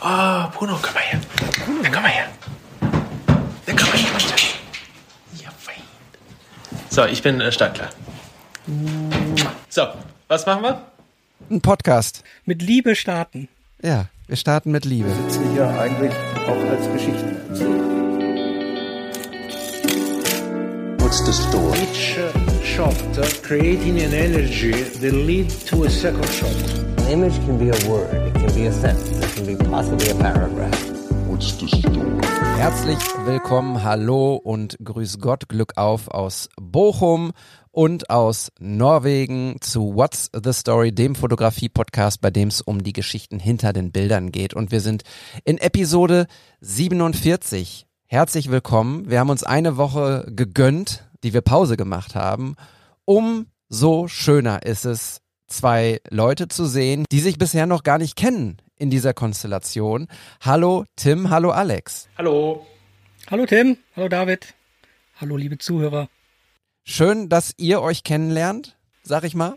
Oh, Bruno, komm mal her. Bruno, komm mal her. Dann komm mal her. Ja, fein. So, ich bin äh, startklar. So, was machen wir? Ein Podcast. Mit Liebe starten. Ja, wir starten mit Liebe. Sie ja eigentlich auch als Geschichten erzählen. What's the story? Each uh, shot uh, creating an energy that lead to a second shot. An image can be a word, can be a sentence, it can be possibly a paragraph. What's the story? Herzlich willkommen, hallo und grüß Gott, Glück auf aus Bochum und aus Norwegen zu What's the Story, dem Fotografie-Podcast, bei dem es um die Geschichten hinter den Bildern geht. Und wir sind in Episode 47. Herzlich willkommen. Wir haben uns eine Woche gegönnt, die wir Pause gemacht haben. Umso schöner ist es, zwei Leute zu sehen, die sich bisher noch gar nicht kennen in dieser Konstellation. Hallo Tim, hallo Alex. Hallo. Hallo Tim, hallo David, hallo liebe Zuhörer. Schön, dass ihr euch kennenlernt, sag ich mal.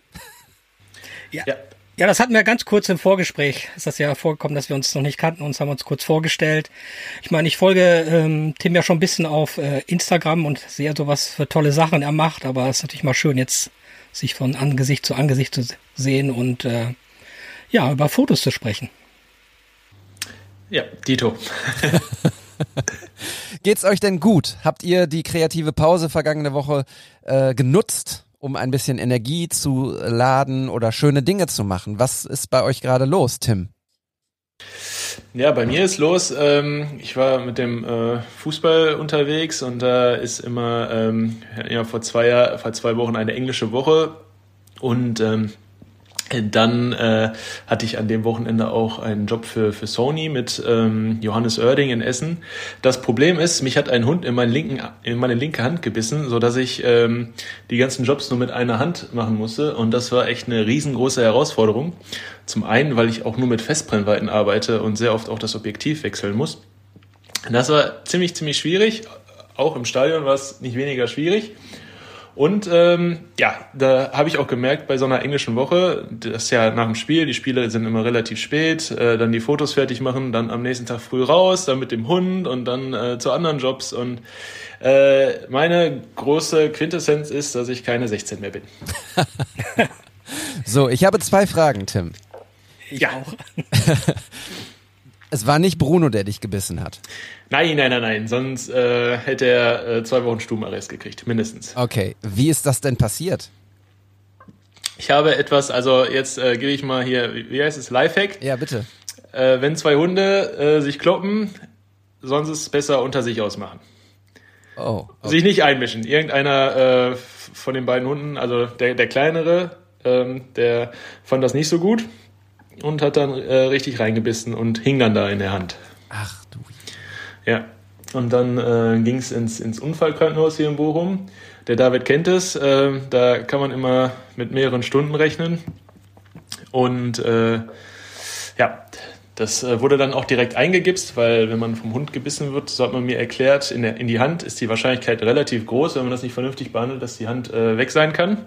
Ja. Ja. Ja, das hatten wir ganz kurz im Vorgespräch. Ist das ja vorgekommen, dass wir uns noch nicht kannten. Uns haben uns kurz vorgestellt. Ich meine, ich folge ähm, Tim ja schon ein bisschen auf äh, Instagram und sehe so was für tolle Sachen er macht. Aber es ist natürlich mal schön, jetzt sich von Angesicht zu Angesicht zu sehen und äh, ja über Fotos zu sprechen. Ja, Dito. Geht's euch denn gut? Habt ihr die kreative Pause vergangene Woche äh, genutzt, um ein bisschen Energie zu laden oder schöne Dinge zu machen? Was ist bei euch gerade los, Tim? Ja, bei mir ist los. Ähm, ich war mit dem äh, Fußball unterwegs und da ist immer ähm, ja, vor, zwei Jahr, vor zwei Wochen eine englische Woche und ähm, dann äh, hatte ich an dem Wochenende auch einen Job für, für Sony mit ähm, Johannes Oerding in Essen. Das Problem ist, mich hat ein Hund in, meinen linken, in meine linke Hand gebissen, so dass ich ähm, die ganzen Jobs nur mit einer Hand machen musste. Und das war echt eine riesengroße Herausforderung. Zum einen, weil ich auch nur mit Festbrennweiten arbeite und sehr oft auch das Objektiv wechseln muss. Das war ziemlich, ziemlich schwierig. Auch im Stadion war es nicht weniger schwierig. Und ähm, ja, da habe ich auch gemerkt bei so einer englischen Woche, das ist ja nach dem Spiel, die Spiele sind immer relativ spät, äh, dann die Fotos fertig machen, dann am nächsten Tag früh raus, dann mit dem Hund und dann äh, zu anderen Jobs. Und äh, meine große Quintessenz ist, dass ich keine 16 mehr bin. So, ich habe zwei Fragen, Tim. Ich Ja. auch. Es war nicht Bruno, der dich gebissen hat. Nein, nein, nein, nein, sonst äh, hätte er äh, zwei Wochen Stubenarrest gekriegt, mindestens. Okay, wie ist das denn passiert? Ich habe etwas, also jetzt äh, gebe ich mal hier, wie heißt es, Lifehack. Ja, bitte. Äh, wenn zwei Hunde äh, sich kloppen, sonst ist es besser unter sich ausmachen. Oh, okay. Sich nicht einmischen. Irgendeiner äh, von den beiden Hunden, also der, der kleinere, ähm, der fand das nicht so gut und hat dann äh, richtig reingebissen und hing dann da in der Hand. ach du. Ja. Und dann äh, ging es ins, ins Unfallkrankenhaus hier in Bochum. Der David kennt es. Äh, da kann man immer mit mehreren Stunden rechnen. Und äh, ja, das äh, wurde dann auch direkt eingegipst, weil wenn man vom Hund gebissen wird, so hat man mir erklärt, in, der, in die Hand ist die Wahrscheinlichkeit relativ groß, wenn man das nicht vernünftig behandelt, dass die Hand äh, weg sein kann.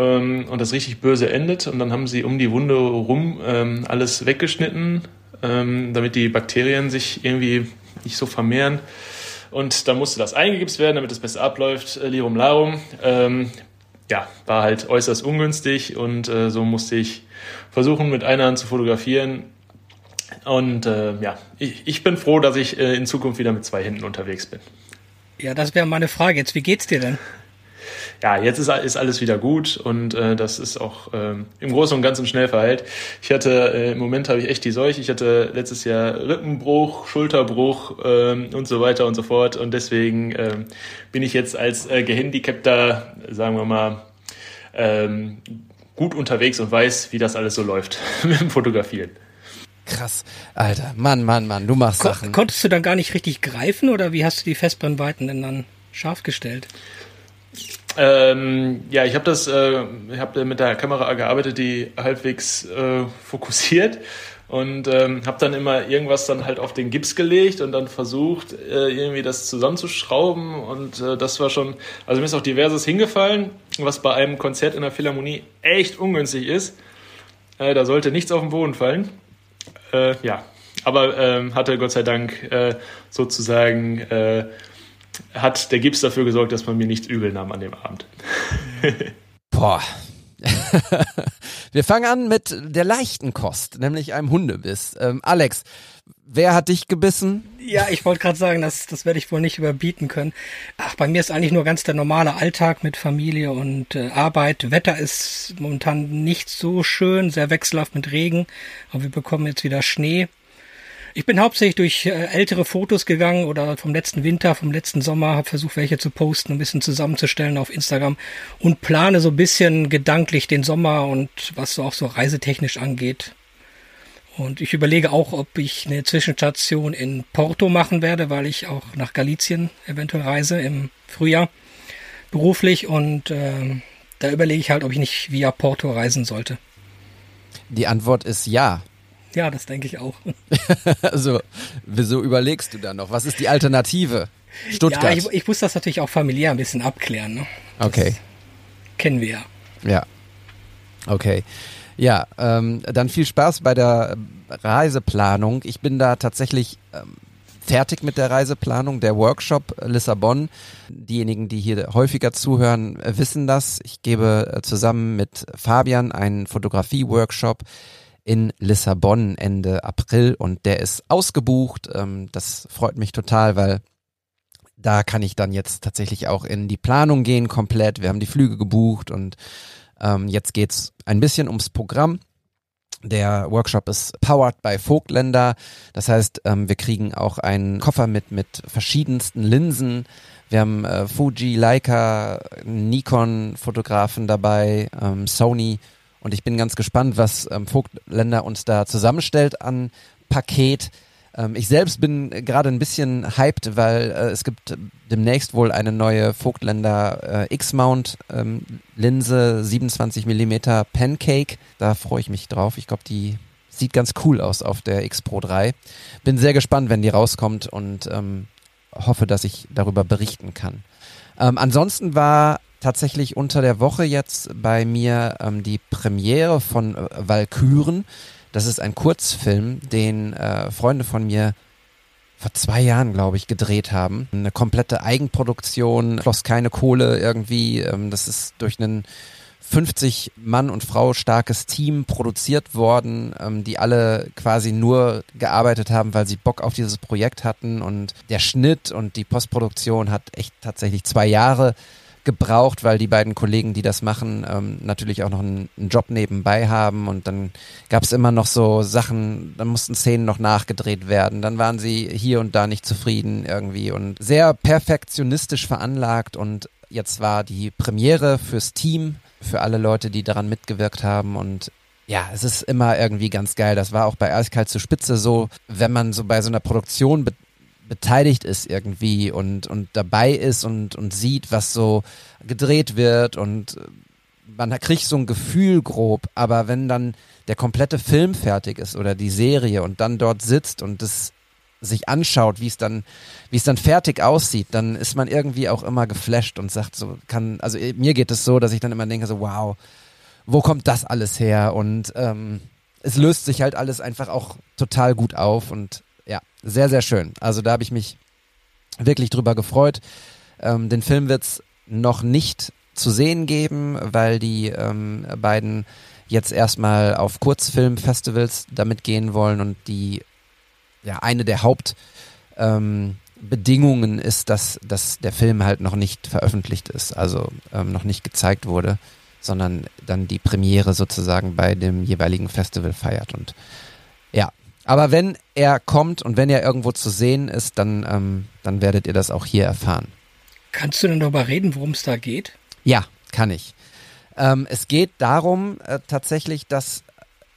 Ähm, und das richtig böse endet. Und dann haben sie um die Wunde rum ähm, alles weggeschnitten, ähm, damit die Bakterien sich irgendwie nicht so vermehren. Und dann musste das eingegipst werden, damit es besser abläuft, äh, Lirum Larum. Ähm, ja, war halt äußerst ungünstig und äh, so musste ich versuchen, mit einer Hand zu fotografieren. Und äh, ja, ich, ich bin froh, dass ich äh, in Zukunft wieder mit zwei Händen unterwegs bin. Ja, das wäre meine Frage. Jetzt, wie geht's dir denn? Ja, jetzt ist, ist alles wieder gut und äh, das ist auch ähm, im Großen und Ganzen schnell verheilt. Ich hatte, äh, im Moment habe ich echt die Seuche. Ich hatte letztes Jahr Rippenbruch, Schulterbruch ähm, und so weiter und so fort und deswegen ähm, bin ich jetzt als äh, Gehandicapter, sagen wir mal, ähm, gut unterwegs und weiß, wie das alles so läuft mit dem Fotografieren. Krass. Alter, Mann, Mann, Mann, du machst Ko Sachen. konntest du dann gar nicht richtig greifen oder wie hast du die Festbrennweiten denn dann scharf gestellt? Ähm, ja, ich habe das, äh, ich habe mit der Kamera gearbeitet, die halbwegs äh, fokussiert und ähm, habe dann immer irgendwas dann halt auf den Gips gelegt und dann versucht äh, irgendwie das zusammenzuschrauben und äh, das war schon, also mir ist auch diverses hingefallen, was bei einem Konzert in der Philharmonie echt ungünstig ist. Äh, da sollte nichts auf den Boden fallen. Äh, ja, aber ähm, hatte Gott sei Dank äh, sozusagen, äh, hat der Gips dafür gesorgt, dass man mir nichts übel nahm an dem Abend. Boah. Wir fangen an mit der leichten Kost, nämlich einem Hundebiss. Ähm, Alex, wer hat dich gebissen? Ja, ich wollte gerade sagen, das, das werde ich wohl nicht überbieten können. Ach, bei mir ist eigentlich nur ganz der normale Alltag mit Familie und äh, Arbeit. Wetter ist momentan nicht so schön, sehr wechselhaft mit Regen, aber wir bekommen jetzt wieder Schnee. Ich bin hauptsächlich durch äh, ältere Fotos gegangen oder vom letzten Winter, vom letzten Sommer, habe versucht, welche zu posten, ein bisschen zusammenzustellen auf Instagram und plane so ein bisschen gedanklich den Sommer und was so auch so reisetechnisch angeht. Und ich überlege auch, ob ich eine Zwischenstation in Porto machen werde, weil ich auch nach Galicien eventuell reise im Frühjahr beruflich und äh, da überlege ich halt, ob ich nicht via Porto reisen sollte. Die Antwort ist ja. Ja, das denke ich auch. also, wieso überlegst du da noch? Was ist die Alternative? Stuttgart. Ja, ich, ich muss das natürlich auch familiär ein bisschen abklären. Ne? Okay. Kennen wir ja. Ja. Okay. Ja, ähm, dann viel Spaß bei der Reiseplanung. Ich bin da tatsächlich ähm, fertig mit der Reiseplanung. Der Workshop Lissabon, diejenigen, die hier häufiger zuhören, wissen das. Ich gebe äh, zusammen mit Fabian einen Fotografie-Workshop in Lissabon Ende April und der ist ausgebucht. Ähm, das freut mich total, weil da kann ich dann jetzt tatsächlich auch in die Planung gehen komplett. Wir haben die Flüge gebucht und ähm, jetzt geht's ein bisschen ums Programm. Der Workshop ist powered by Vogtländer. Das heißt, ähm, wir kriegen auch einen Koffer mit, mit verschiedensten Linsen. Wir haben äh, Fuji, Leica, Nikon Fotografen dabei, ähm, Sony und ich bin ganz gespannt, was ähm, Vogtländer uns da zusammenstellt an Paket. Ähm, ich selbst bin gerade ein bisschen hyped, weil äh, es gibt demnächst wohl eine neue Vogtländer äh, X-Mount ähm, Linse 27 mm Pancake. Da freue ich mich drauf. Ich glaube, die sieht ganz cool aus auf der X Pro 3. Bin sehr gespannt, wenn die rauskommt und ähm, hoffe, dass ich darüber berichten kann. Ähm, ansonsten war tatsächlich unter der Woche jetzt bei mir ähm, die Premiere von äh, Valkyren. Das ist ein Kurzfilm, den äh, Freunde von mir vor zwei Jahren, glaube ich, gedreht haben. Eine komplette Eigenproduktion, floss keine Kohle irgendwie. Ähm, das ist durch einen 50 Mann und Frau starkes Team produziert worden, ähm, die alle quasi nur gearbeitet haben, weil sie Bock auf dieses Projekt hatten. Und der Schnitt und die Postproduktion hat echt tatsächlich zwei Jahre gebraucht, weil die beiden Kollegen, die das machen, ähm, natürlich auch noch einen, einen, Job nebenbei haben. Und dann gab es immer noch so Sachen, dann mussten Szenen noch nachgedreht werden, dann waren sie hier und da nicht zufrieden irgendwie. Und sehr perfektionistisch veranlagt. Und jetzt war die Premiere fürs Team, für alle Leute, die daran mitgewirkt haben. Und ja, es ist immer irgendwie ganz geil. Das war auch bei Eiskalt zur Spitze so, wenn man so bei so einer Produktion beteiligt ist irgendwie und, und dabei ist und, und sieht, was so gedreht wird und man kriegt so ein Gefühl grob, aber wenn dann der komplette Film fertig ist oder die Serie und dann dort sitzt und das sich anschaut, wie es dann, wie es dann fertig aussieht, dann ist man irgendwie auch immer geflasht und sagt so, kann, also mir geht es so, dass ich dann immer denke so, wow, wo kommt das alles her? Und ähm, es löst sich halt alles einfach auch total gut auf und sehr, sehr schön. Also da habe ich mich wirklich drüber gefreut. Ähm, den Film wird es noch nicht zu sehen geben, weil die ähm, beiden jetzt erstmal auf Kurzfilmfestivals damit gehen wollen und die ja eine der Hauptbedingungen ähm, ist, dass, dass der Film halt noch nicht veröffentlicht ist, also ähm, noch nicht gezeigt wurde, sondern dann die Premiere sozusagen bei dem jeweiligen Festival feiert und aber wenn er kommt und wenn er irgendwo zu sehen ist, dann, ähm, dann werdet ihr das auch hier erfahren. Kannst du denn darüber reden, worum es da geht? Ja, kann ich. Ähm, es geht darum äh, tatsächlich, dass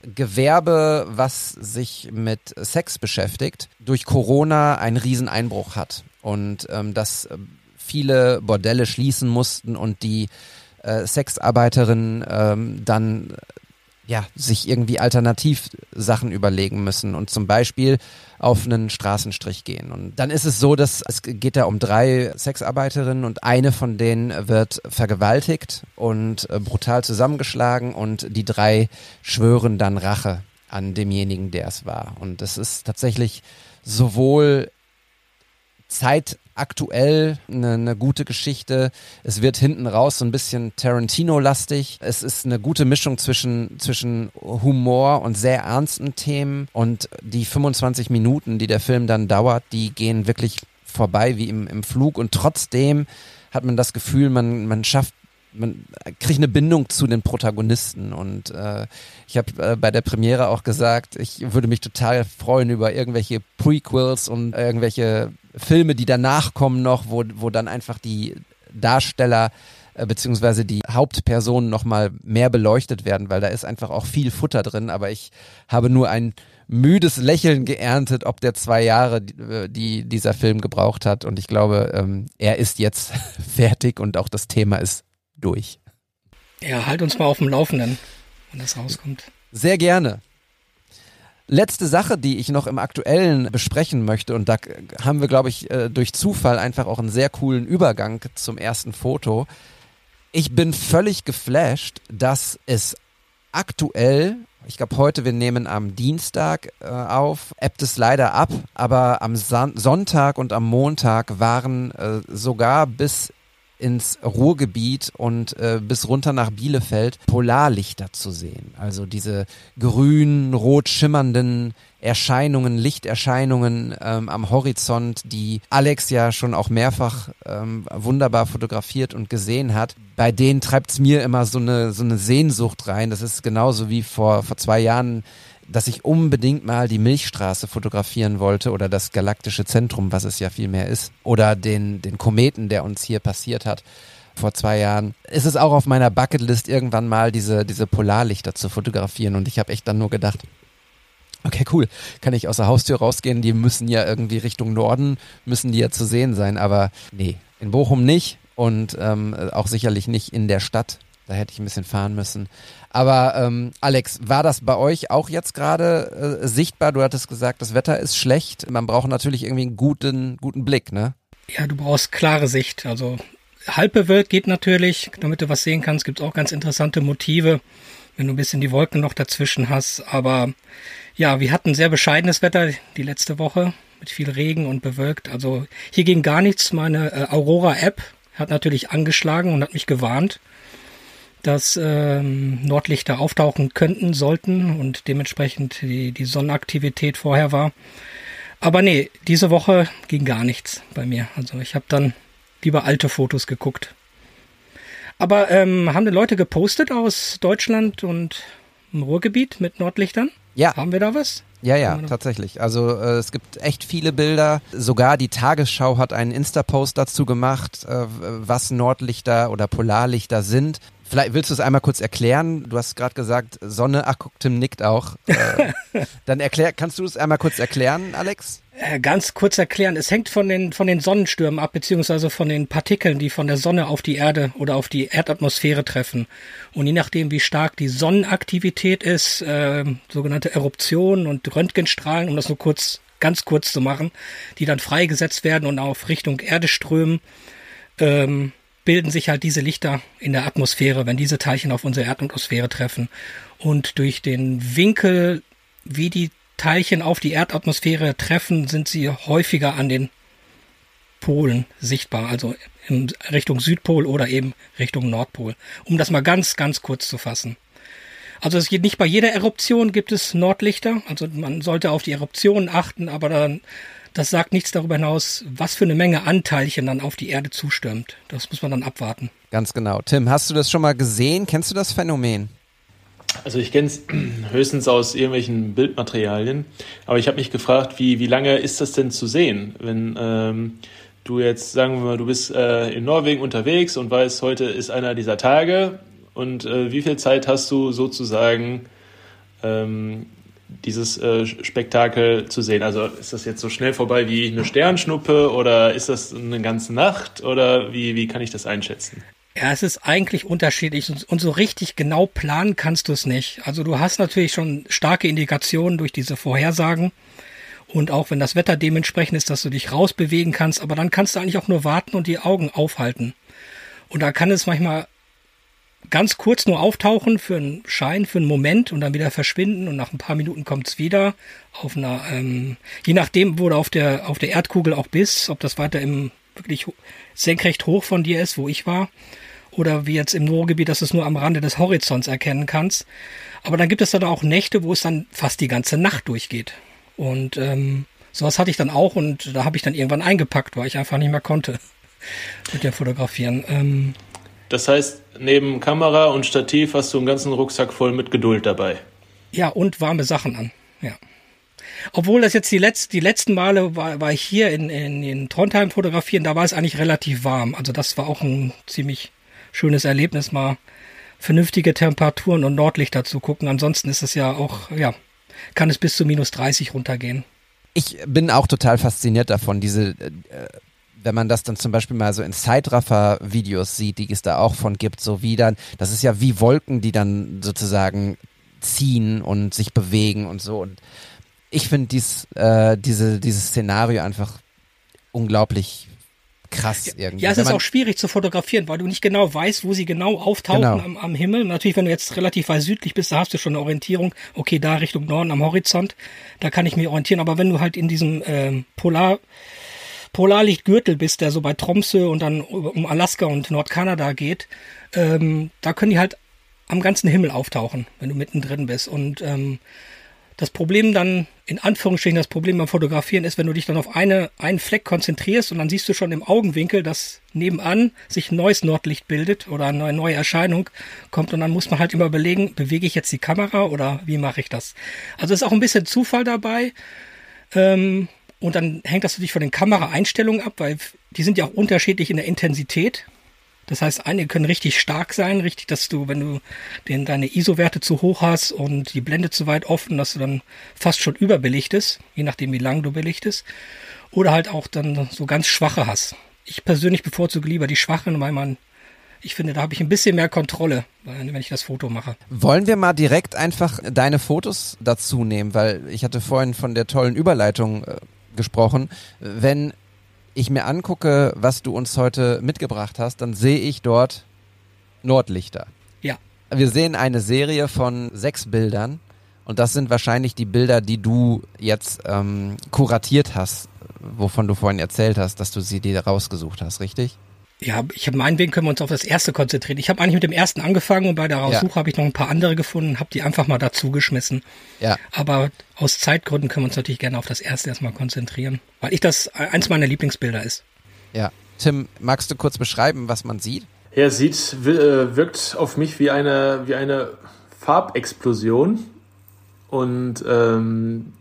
Gewerbe, was sich mit Sex beschäftigt, durch Corona einen Rieseneinbruch hat und ähm, dass äh, viele Bordelle schließen mussten und die äh, Sexarbeiterinnen ähm, dann ja, sich irgendwie alternativ Sachen überlegen müssen und zum Beispiel auf einen Straßenstrich gehen. Und dann ist es so, dass es geht da um drei Sexarbeiterinnen und eine von denen wird vergewaltigt und äh, brutal zusammengeschlagen und die drei schwören dann Rache an demjenigen, der es war. Und es ist tatsächlich sowohl zeitaktuell eine, eine gute Geschichte. Es wird hinten raus so ein bisschen Tarantino-lastig. Es ist eine gute Mischung zwischen, zwischen Humor und sehr ernsten Themen. Und die 25 Minuten, die der Film dann dauert, die gehen wirklich vorbei wie im, im Flug. Und trotzdem hat man das Gefühl, man, man schafft man kriegt eine Bindung zu den Protagonisten und äh, ich habe äh, bei der Premiere auch gesagt, ich würde mich total freuen über irgendwelche Prequels und irgendwelche Filme, die danach kommen noch, wo, wo dann einfach die Darsteller äh, beziehungsweise die Hauptpersonen nochmal mehr beleuchtet werden, weil da ist einfach auch viel Futter drin, aber ich habe nur ein müdes Lächeln geerntet, ob der zwei Jahre, die, äh, die dieser Film gebraucht hat und ich glaube, ähm, er ist jetzt fertig und auch das Thema ist durch. Ja, halt uns mal auf dem Laufenden, wenn das rauskommt. Sehr gerne. Letzte Sache, die ich noch im Aktuellen besprechen möchte, und da haben wir, glaube ich, äh, durch Zufall einfach auch einen sehr coolen Übergang zum ersten Foto. Ich bin völlig geflasht, dass es aktuell, ich glaube heute, wir nehmen am Dienstag äh, auf, ebbt es leider ab, aber am Son Sonntag und am Montag waren äh, sogar bis ins Ruhrgebiet und äh, bis runter nach Bielefeld Polarlichter zu sehen. Also diese grün, rot schimmernden Erscheinungen, Lichterscheinungen ähm, am Horizont, die Alex ja schon auch mehrfach ähm, wunderbar fotografiert und gesehen hat. Bei denen treibt's mir immer so eine, so eine Sehnsucht rein. Das ist genauso wie vor, vor zwei Jahren dass ich unbedingt mal die Milchstraße fotografieren wollte oder das galaktische Zentrum, was es ja viel mehr ist, oder den, den Kometen, der uns hier passiert hat vor zwei Jahren. Ist es auch auf meiner Bucketlist irgendwann mal diese, diese Polarlichter zu fotografieren und ich habe echt dann nur gedacht, okay, cool, kann ich aus der Haustür rausgehen, die müssen ja irgendwie Richtung Norden, müssen die ja zu sehen sein, aber nee, in Bochum nicht und ähm, auch sicherlich nicht in der Stadt. Da hätte ich ein bisschen fahren müssen. Aber ähm, Alex, war das bei euch auch jetzt gerade äh, sichtbar? Du hattest gesagt, das Wetter ist schlecht. Man braucht natürlich irgendwie einen guten, guten Blick, ne? Ja, du brauchst klare Sicht. Also halb bewölkt geht natürlich, damit du was sehen kannst. Gibt auch ganz interessante Motive, wenn du ein bisschen die Wolken noch dazwischen hast. Aber ja, wir hatten sehr bescheidenes Wetter die letzte Woche mit viel Regen und bewölkt. Also hier ging gar nichts. Meine äh, Aurora-App hat natürlich angeschlagen und hat mich gewarnt dass ähm, Nordlichter auftauchen könnten, sollten und dementsprechend die, die Sonnenaktivität vorher war. Aber nee, diese Woche ging gar nichts bei mir. Also ich habe dann lieber alte Fotos geguckt. Aber ähm, haben die Leute gepostet aus Deutschland und im Ruhrgebiet mit Nordlichtern? Ja. Haben wir da was? Ja, ja, tatsächlich. Also äh, es gibt echt viele Bilder. Sogar die Tagesschau hat einen Insta-Post dazu gemacht, äh, was Nordlichter oder Polarlichter sind. Vielleicht willst du es einmal kurz erklären. Du hast gerade gesagt, Sonne, ach guck, Tim nickt auch. Äh, dann erklär, kannst du es einmal kurz erklären, Alex? Äh, ganz kurz erklären. Es hängt von den, von den Sonnenstürmen ab, beziehungsweise von den Partikeln, die von der Sonne auf die Erde oder auf die Erdatmosphäre treffen. Und je nachdem, wie stark die Sonnenaktivität ist, äh, sogenannte Eruptionen und Röntgenstrahlen, um das nur kurz, ganz kurz zu machen, die dann freigesetzt werden und auf Richtung Erde strömen, ähm, bilden sich halt diese Lichter in der Atmosphäre, wenn diese Teilchen auf unsere Erdatmosphäre treffen. Und durch den Winkel, wie die Teilchen auf die Erdatmosphäre treffen, sind sie häufiger an den Polen sichtbar, also in Richtung Südpol oder eben Richtung Nordpol. Um das mal ganz, ganz kurz zu fassen. Also es geht nicht bei jeder Eruption gibt es Nordlichter, also man sollte auf die Eruptionen achten, aber dann das sagt nichts darüber hinaus, was für eine Menge Anteilchen dann auf die Erde zustürmt. Das muss man dann abwarten. Ganz genau. Tim, hast du das schon mal gesehen? Kennst du das Phänomen? Also ich kenne es höchstens aus irgendwelchen Bildmaterialien, aber ich habe mich gefragt, wie, wie lange ist das denn zu sehen, wenn ähm, du jetzt, sagen wir mal, du bist äh, in Norwegen unterwegs und weißt, heute ist einer dieser Tage und äh, wie viel Zeit hast du sozusagen ähm, dieses äh, Spektakel zu sehen. Also ist das jetzt so schnell vorbei wie eine Sternschnuppe oder ist das eine ganze Nacht oder wie, wie kann ich das einschätzen? Ja, es ist eigentlich unterschiedlich und so richtig genau planen kannst du es nicht. Also du hast natürlich schon starke Indikationen durch diese Vorhersagen und auch wenn das Wetter dementsprechend ist, dass du dich rausbewegen kannst, aber dann kannst du eigentlich auch nur warten und die Augen aufhalten. Und da kann es manchmal ganz kurz nur auftauchen für einen Schein, für einen Moment und dann wieder verschwinden und nach ein paar Minuten kommt's wieder auf einer, ähm, je nachdem, wo du auf der, auf der Erdkugel auch bist, ob das weiter im wirklich senkrecht hoch von dir ist, wo ich war, oder wie jetzt im Ruhrgebiet, dass du es nur am Rande des Horizonts erkennen kannst. Aber dann gibt es dann auch Nächte, wo es dann fast die ganze Nacht durchgeht. Und ähm, sowas hatte ich dann auch und da habe ich dann irgendwann eingepackt, weil ich einfach nicht mehr konnte mit dem Fotografieren. Ähm, Das heißt, neben Kamera und Stativ hast du einen ganzen Rucksack voll mit Geduld dabei. Ja, und warme Sachen an. Ja. Obwohl das jetzt die, letz die letzten Male war, war ich hier in, in, in Trondheim fotografieren, da war es eigentlich relativ warm. Also das war auch ein ziemlich schönes Erlebnis, mal vernünftige Temperaturen und Nordlichter zu gucken. Ansonsten ist es ja auch, ja, kann es bis zu minus 30 runtergehen. Ich bin auch total fasziniert davon, diese, äh, wenn man das dann zum Beispiel mal so in Zeitraffer-Videos sieht, die es da auch von gibt, so wie dann, das ist ja wie Wolken, die dann sozusagen ziehen und sich bewegen und so. Und ich finde dies, äh, diese, dieses Szenario einfach unglaublich krass irgendwie. Ja, es ist auch schwierig zu fotografieren, weil du nicht genau weißt, wo sie genau auftauchen Genau. Am, am Himmel. Natürlich, wenn du jetzt relativ weit südlich bist, da hast du schon eine Orientierung. Okay, da Richtung Norden am Horizont, da kann ich mich orientieren. Aber wenn du halt in diesem ähm, Polar Polarlichtgürtel bist, der so bei Tromsø und dann um Alaska und Nordkanada geht, ähm, da können die halt am ganzen Himmel auftauchen, wenn du mittendrin bist. Und ähm, das Problem dann, in Anführungsstrichen, das Problem beim Fotografieren ist, wenn du dich dann auf eine, einen Fleck konzentrierst und dann siehst du schon im Augenwinkel, dass nebenan sich ein neues Nordlicht bildet oder eine neue Erscheinung kommt und dann muss man halt immer überlegen, bewege ich jetzt die Kamera oder wie mache ich das? Also ist auch ein bisschen Zufall dabei. Ähm, und dann hängt das natürlich von den Kameraeinstellungen ab, weil die sind ja auch unterschiedlich in der Intensität. Das heißt, einige können richtig stark sein, richtig, dass du, wenn du den, deine ISO-Werte zu hoch hast und die Blende zu weit offen, dass du dann fast schon überbelichtest, je nachdem wie lang du belichtest. Oder halt auch dann so ganz schwache hast. Ich persönlich bevorzuge lieber die schwachen, weil man, ich finde, da habe ich ein bisschen mehr Kontrolle, wenn ich das Foto mache. Wollen wir mal direkt einfach deine Fotos dazu nehmen, weil ich hatte vorhin von der tollen Überleitung äh, gesprochen. Wenn ich mir angucke, was du uns heute mitgebracht hast, dann sehe ich dort Nordlichter. Ja. Wir sehen eine Serie von sechs Bildern und das sind wahrscheinlich die Bilder, die du jetzt ähm, kuratiert hast, wovon du vorhin erzählt hast, dass du sie dir rausgesucht hast, richtig? Ja, ich habe meinetwegen können wir uns auf das erste konzentrieren. Ich habe eigentlich mit dem ersten angefangen und bei der Raussuche Ja. habe ich noch ein paar andere gefunden, habe die einfach mal dazu geschmissen. Ja. Aber aus Zeitgründen können wir uns natürlich gerne auf das erste erstmal konzentrieren, weil ich das eins meiner Lieblingsbilder ist. Ja. Tim, magst du kurz beschreiben, was man sieht? Ja, es sieht, äh, wirkt auf mich wie eine, wie eine Farbexplosion. Und ähm,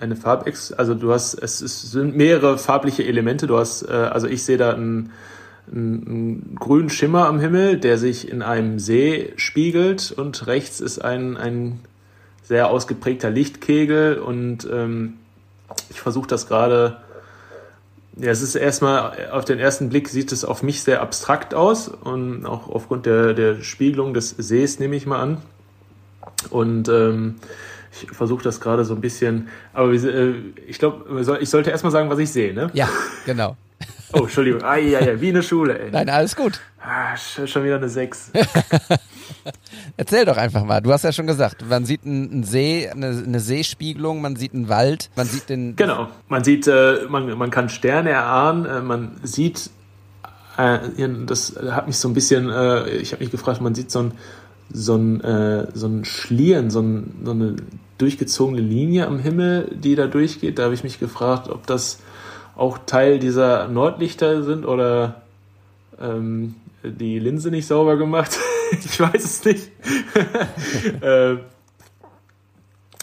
eine Farbex, also du hast, es, ist, sind mehrere farbliche Elemente. Du hast, äh, also ich sehe da einen, einen grünen Schimmer am Himmel, der sich in einem See spiegelt und rechts ist ein, ein sehr ausgeprägter Lichtkegel und ähm, ich versuche das gerade ja, es ist erstmal, auf den ersten Blick sieht es auf mich sehr abstrakt aus und auch aufgrund der, der Spiegelung des Sees nehme ich mal an. Und ähm, ich versuche das gerade so ein bisschen, aber äh, ich glaube, ich sollte erstmal sagen, was ich sehe, ne? Ja, genau. Oh, Entschuldigung, ah, ja, ja, wie eine Schule, ey. Nein, alles gut. Ah, sch- schon wieder eine 6. Erzähl doch einfach mal. Du hast ja schon gesagt, man sieht einen einen See, eine, eine Seespiegelung, man sieht einen Wald, man sieht den. Genau. Man sieht, äh, man, man kann Sterne erahnen, äh, man sieht, äh, das hat mich so ein bisschen, äh, ich habe mich gefragt, man sieht so ein, so ein, äh, so ein Schlieren, so, ein, so eine durchgezogene Linie am Himmel, die da durchgeht. Da habe ich mich gefragt, ob das auch Teil dieser Nordlichter sind oder ähm, die Linse nicht sauber gemacht. ich weiß es nicht. äh,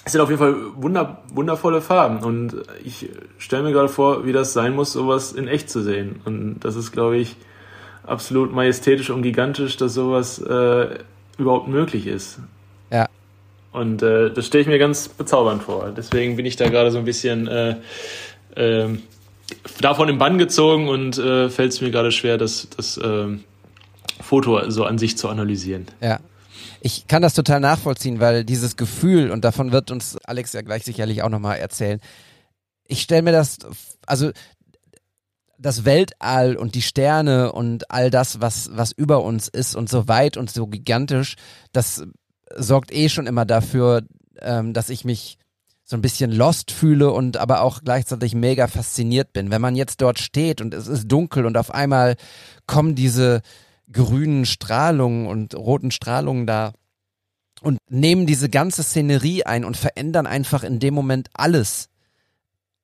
es sind auf jeden Fall wunder, wundervolle Farben und ich stelle mir gerade vor, wie das sein muss, sowas in echt zu sehen. Und das ist, glaube ich, absolut majestätisch und gigantisch, dass sowas äh, überhaupt möglich ist. Ja. Und äh, das stelle ich mir ganz bezaubernd vor. Deswegen bin ich da gerade so ein bisschen äh, ähm, davon im Bann gezogen und äh, fällt es mir gerade schwer, das, das ähm, Foto so an sich zu analysieren. Ja. Ich kann das total nachvollziehen, weil dieses Gefühl, und davon wird uns Alex ja gleich sicherlich auch nochmal erzählen, ich stelle mir das, also das Weltall und die Sterne und all das, was, was über uns ist und so weit und so gigantisch, das sorgt eh schon immer dafür, ähm, dass ich mich so ein bisschen lost fühle und aber auch gleichzeitig mega fasziniert bin. Wenn man jetzt dort steht und es ist dunkel und auf einmal kommen diese grünen Strahlungen und roten Strahlungen da und nehmen diese ganze Szenerie ein und verändern einfach in dem Moment alles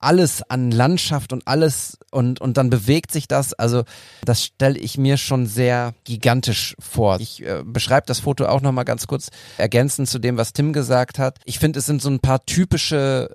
alles an Landschaft und alles und, und dann bewegt sich das. Also das stelle ich mir schon sehr gigantisch vor. Ich äh, beschreibe das Foto auch nochmal ganz kurz ergänzend zu dem, was Tim gesagt hat. Ich finde, es sind so ein paar typische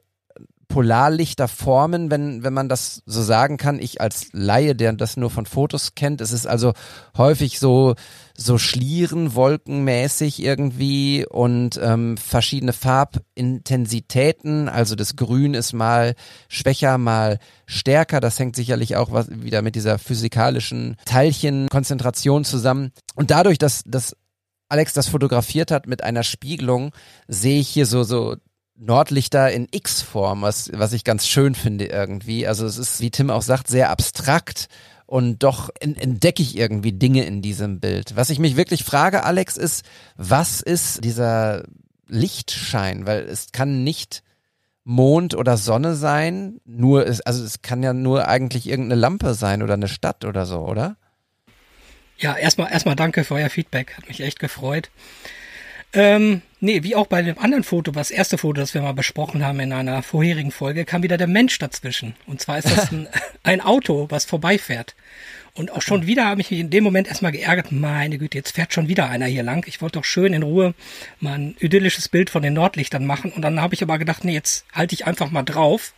Polarlichterformen, wenn, wenn man das so sagen kann. Ich als Laie, der das nur von Fotos kennt, es ist also häufig so, so Schlieren, wolkenmäßig irgendwie und ähm, verschiedene Farbintensitäten. Also das Grün ist mal schwächer, mal stärker. Das hängt sicherlich auch was, wieder mit dieser physikalischen Teilchenkonzentration zusammen. Und dadurch, dass, dass Alex das fotografiert hat mit einer Spiegelung, sehe ich hier so, so Nordlichter in X-Form, was, was ich ganz schön finde irgendwie. Also es ist, wie Tim auch sagt, sehr abstrakt und doch entdecke ich irgendwie Dinge in diesem Bild. Was ich mich wirklich frage, Alex, ist, was ist dieser Lichtschein? Weil es kann nicht Mond oder Sonne sein, nur es, also es kann ja nur eigentlich irgendeine Lampe sein oder eine Stadt oder so, oder? Ja, erstmal erstmal danke für euer Feedback, hat mich echt gefreut. Ähm, nee, wie auch bei dem anderen Foto, das erste Foto, das wir mal besprochen haben in einer vorherigen Folge, kam wieder der Mensch dazwischen. Und zwar ist das ein, ein Auto, was vorbeifährt. Und auch schon wieder habe ich mich in dem Moment erstmal geärgert, meine Güte, jetzt fährt schon wieder einer hier lang. Ich wollte doch schön in Ruhe mal ein idyllisches Bild von den Nordlichtern machen. Und dann habe ich aber gedacht, nee, jetzt halte ich einfach mal drauf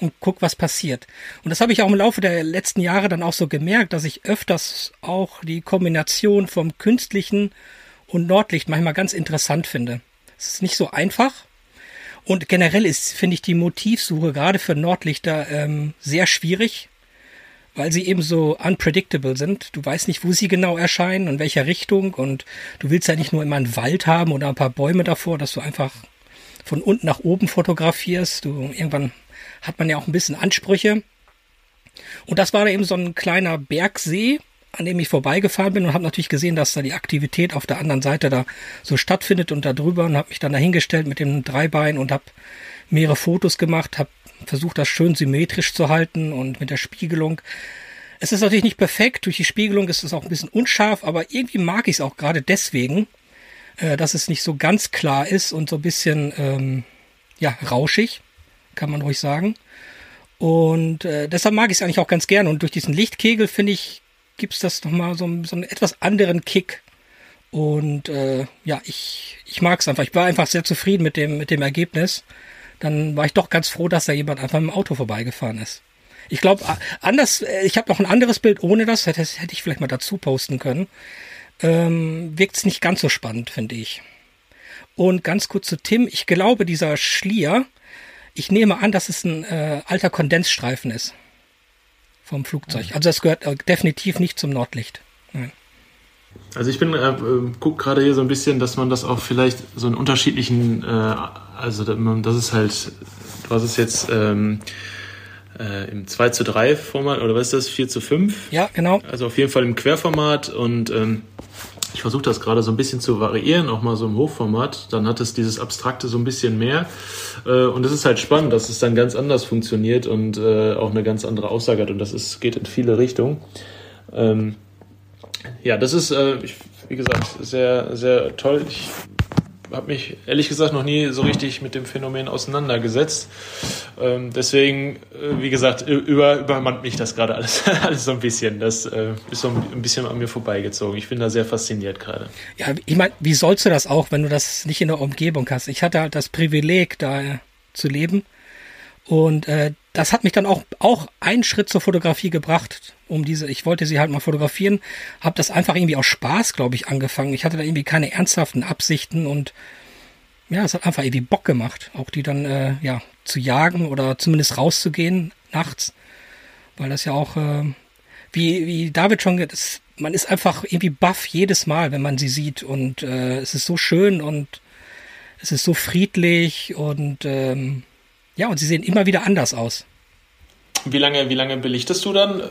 und guck, was passiert. Und das habe ich auch im Laufe der letzten Jahre dann auch so gemerkt, dass ich öfters auch die Kombination vom künstlichen und Nordlicht manchmal ganz interessant finde. Es ist nicht so einfach. Und generell ist, finde ich, die Motivsuche gerade für Nordlichter ähm, sehr schwierig, weil sie eben so unpredictable sind. Du weißt nicht, wo sie genau erscheinen und welcher Richtung. Und du willst ja nicht nur immer einen Wald haben oder ein paar Bäume davor, dass du einfach von unten nach oben fotografierst. Du, irgendwann hat man ja auch ein bisschen Ansprüche. Und das war da eben so ein kleiner Bergsee, an dem ich vorbeigefahren bin und habe natürlich gesehen, dass da die Aktivität auf der anderen Seite da so stattfindet und da drüber und habe mich dann dahingestellt mit dem Dreibein und habe mehrere Fotos gemacht, habe versucht, das schön symmetrisch zu halten und mit der Spiegelung. Es ist natürlich nicht perfekt, durch die Spiegelung ist es auch ein bisschen unscharf, aber irgendwie mag ich es auch gerade deswegen, äh, dass es nicht so ganz klar ist und so ein bisschen ähm, ja rauschig, kann man ruhig sagen. Und äh, deshalb mag ich es eigentlich auch ganz gerne. Und durch diesen Lichtkegel finde ich, gibt's das nochmal so, so einen etwas anderen Kick. Und äh, ja, ich, ich mag es einfach. Ich war einfach sehr zufrieden mit dem, mit dem Ergebnis. Dann war ich doch ganz froh, dass da jemand einfach im Auto vorbeigefahren ist. Ich glaube, anders, äh, ich habe noch ein anderes Bild ohne das, hätte, hätte ich vielleicht mal dazu posten können. Ähm, Wirkt es nicht ganz so spannend, finde ich. Und ganz kurz zu Tim, ich glaube, dieser Schlier, ich nehme an, dass es ein äh, alter Kondensstreifen ist vom Flugzeug. Also das gehört äh, definitiv nicht zum Nordlicht. Nein. Also ich bin, äh, guck gerade hier so ein bisschen, dass man das auch vielleicht so in unterschiedlichen, äh, also das ist halt, du hast es jetzt ähm, äh, im 2 zu 3 Format, oder was ist das, 4 zu 5? Ja, genau. Also auf jeden Fall im Querformat und ähm, ich versuche das gerade so ein bisschen zu variieren, auch mal so im Hochformat. Dann hat es dieses Abstrakte so ein bisschen mehr. Äh, und es ist halt spannend, dass es dann ganz anders funktioniert und äh, auch eine ganz andere Aussage hat. Und das ist, geht in viele Richtungen. Ähm, ja, das ist, äh, wie gesagt, sehr, sehr toll. Ich habe mich ehrlich gesagt noch nie so richtig mit dem Phänomen auseinandergesetzt. Ähm, deswegen, äh, wie gesagt, über, übermannt mich das gerade alles, alles so ein bisschen. Das äh, ist so ein bisschen an mir vorbeigezogen. Ich bin da sehr fasziniert gerade. Ja, ich meine, wie sollst du das auch, wenn du das nicht in der Umgebung hast? Ich hatte halt das Privileg, da zu leben. Und äh, das hat mich dann auch auch einen Schritt zur Fotografie gebracht, um diese. Ich wollte sie halt mal fotografieren, habe das einfach irgendwie aus Spaß, glaube ich, angefangen. Ich hatte da irgendwie keine ernsthaften Absichten und ja, es hat einfach irgendwie Bock gemacht, auch die dann äh, ja zu jagen oder zumindest rauszugehen nachts, weil das ja auch äh, wie wie David schon das, man ist einfach irgendwie baff jedes Mal, wenn man sie sieht und äh, es ist so schön und es ist so friedlich und ähm, ja, und sie sehen immer wieder anders aus. wie lange, wie lange belichtest du dann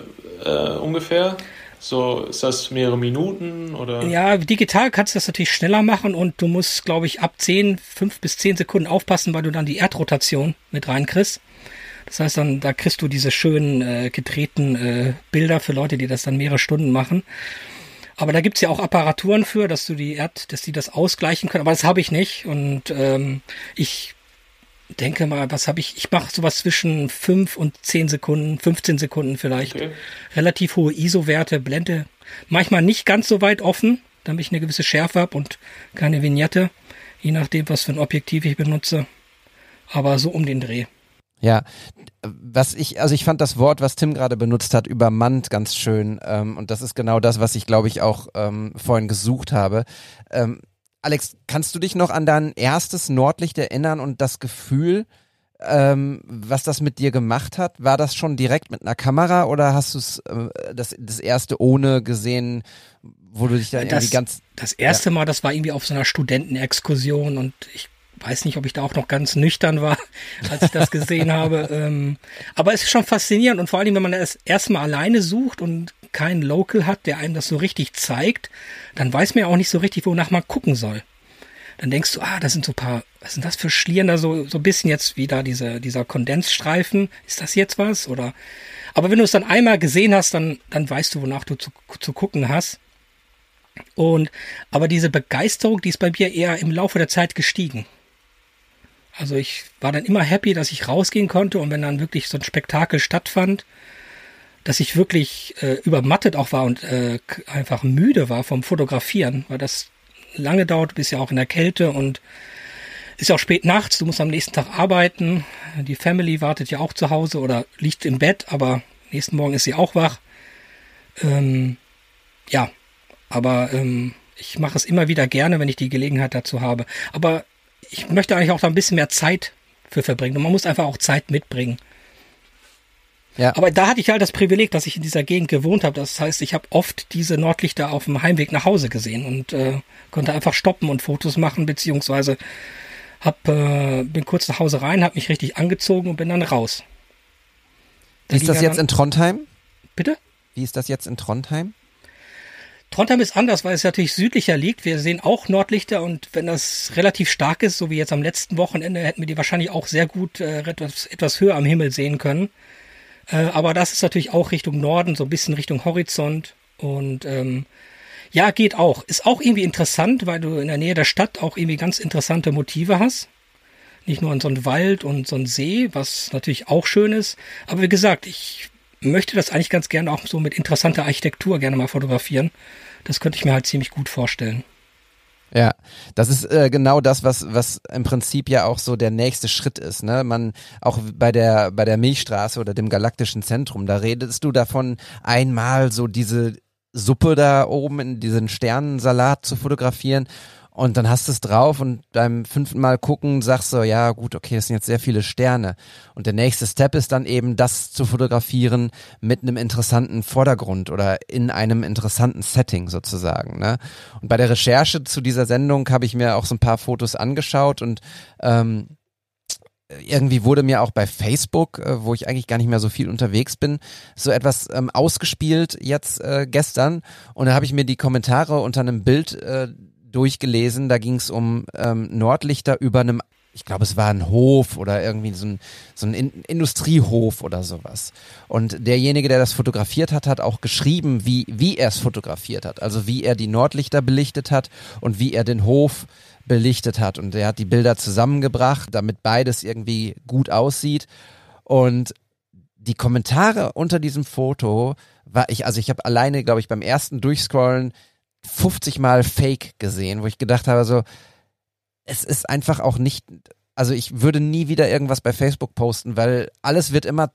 äh, ungefähr? So, ist das mehrere Minuten oder? Ja, digital kannst du das natürlich schneller machen und du musst, glaube ich, ab 10, 5 bis 10 Sekunden aufpassen, weil du dann die Erdrotation mit reinkriegst. Das heißt dann, da kriegst du diese schönen äh, gedrehten äh, Bilder für Leute, die das dann mehrere Stunden machen. Aber da gibt's ja auch Apparaturen für, dass du die Erd, dass die das ausgleichen können. Aber das habe ich nicht. Und ähm, ich denke mal, was habe ich? Ich mache sowas zwischen 5 und 10 Sekunden, 15 Sekunden vielleicht. Okay. Relativ hohe ISO-Werte, Blende manchmal nicht ganz so weit offen, damit ich eine gewisse Schärfe habe und keine Vignette, je nachdem, was für ein Objektiv ich benutze. Aber so um den Dreh. Ja, was ich, also ich fand das Wort, was Tim gerade benutzt hat, übermannt ganz schön. Ähm, und das ist genau das, was ich, glaube ich, auch ähm, vorhin gesucht habe. Ähm, Alex, kannst du dich noch an dein erstes Nordlicht erinnern und das Gefühl, ähm, was das mit dir gemacht hat? War das schon direkt mit einer Kamera oder hast du es äh, das, das erste ohne gesehen, wo du dich da das, irgendwie ganz. Das erste ja. Mal, das war irgendwie auf so einer Studentenexkursion und ich weiß nicht, ob ich da auch noch ganz nüchtern war, als ich das gesehen habe. Ähm, aber es ist schon faszinierend und vor allem, wenn man das erstmal alleine sucht und keinen Local hat, der einem das so richtig zeigt, dann weiß man ja auch nicht so richtig, wonach man gucken soll. Dann denkst du, ah, das sind so paar, was sind das für Schlieren da so, so ein bisschen jetzt wieder diese, dieser Kondensstreifen. Ist das jetzt was? Oder, aber wenn du es dann einmal gesehen hast, dann, dann weißt du, wonach du zu, zu gucken hast. Und, aber diese Begeisterung, die ist bei mir eher im Laufe der Zeit gestiegen. Also ich war dann immer happy, dass ich rausgehen konnte und wenn dann wirklich so ein Spektakel stattfand, dass ich wirklich äh, übermattet auch war und äh, einfach müde war vom Fotografieren, weil das lange dauert, bis ja auch in der Kälte und ist ja auch spät nachts, du musst am nächsten Tag arbeiten, die Family wartet ja auch zu Hause oder liegt im Bett, aber nächsten Morgen ist sie auch wach. Ähm, ja, aber ähm, ich mache es immer wieder gerne, wenn ich die Gelegenheit dazu habe. Aber ich möchte eigentlich auch da ein bisschen mehr Zeit für verbringen. Und man muss einfach auch Zeit mitbringen. Ja. Aber da hatte ich halt das Privileg, dass ich in dieser Gegend gewohnt habe. Das heißt, ich habe oft diese Nordlichter auf dem Heimweg nach Hause gesehen und äh, konnte einfach stoppen und Fotos machen, beziehungsweise hab, äh, bin kurz nach Hause rein, habe mich richtig angezogen und bin dann raus. Wie ist das jetzt in Trondheim? Bitte? Wie ist das jetzt in Trondheim? Trondheim ist anders, weil es natürlich südlicher liegt. Wir sehen auch Nordlichter und wenn das relativ stark ist, so wie jetzt am letzten Wochenende, hätten wir die wahrscheinlich auch sehr gut äh, etwas, etwas höher am Himmel sehen können. Äh, aber das ist natürlich auch Richtung Norden, so ein bisschen Richtung Horizont. Und ähm, ja, geht auch. Ist auch irgendwie interessant, weil du in der Nähe der Stadt auch irgendwie ganz interessante Motive hast. Nicht nur an so einem Wald und so einem See, was natürlich auch schön ist. Aber wie gesagt, ich möchte das eigentlich ganz gerne auch so mit interessanter Architektur gerne mal fotografieren. Das könnte ich mir halt ziemlich gut vorstellen. Ja, das ist äh, genau das, was was im Prinzip ja auch so der nächste Schritt ist. Ne, man auch bei der bei der Milchstraße oder dem Galaktischen Zentrum, da redest du davon einmal so diese Suppe da oben in diesen Sternensalat zu fotografieren und dann hast du es drauf und beim fünften Mal gucken sagst du, ja gut, okay, es sind jetzt sehr viele Sterne. Und der nächste Step ist dann eben das zu fotografieren mit einem interessanten Vordergrund oder in einem interessanten Setting sozusagen. Ne? Und bei der Recherche zu dieser Sendung habe ich mir auch so ein paar Fotos angeschaut und ähm, irgendwie wurde mir auch bei Facebook, äh, wo ich eigentlich gar nicht mehr so viel unterwegs bin, so etwas ähm, ausgespielt jetzt äh, gestern. Und da habe ich mir die Kommentare unter einem Bild äh, durchgelesen. Da ging es um ähm, Nordlichter über einem, ich glaube, es war ein Hof oder irgendwie so ein, so ein In Industriehof oder sowas. Und derjenige, der das fotografiert hat, hat auch geschrieben, wie, wie er es fotografiert hat. Also wie er die Nordlichter belichtet hat und wie er den Hof belichtet hat. Und er hat die Bilder zusammengebracht, damit beides irgendwie gut aussieht. Und die Kommentare unter diesem Foto war ich, also ich habe alleine, glaube ich, beim ersten Durchscrollen 50 Mal Fake gesehen, wo ich gedacht habe, so, es ist einfach auch nicht, also ich würde nie wieder irgendwas bei Facebook posten, weil alles wird immer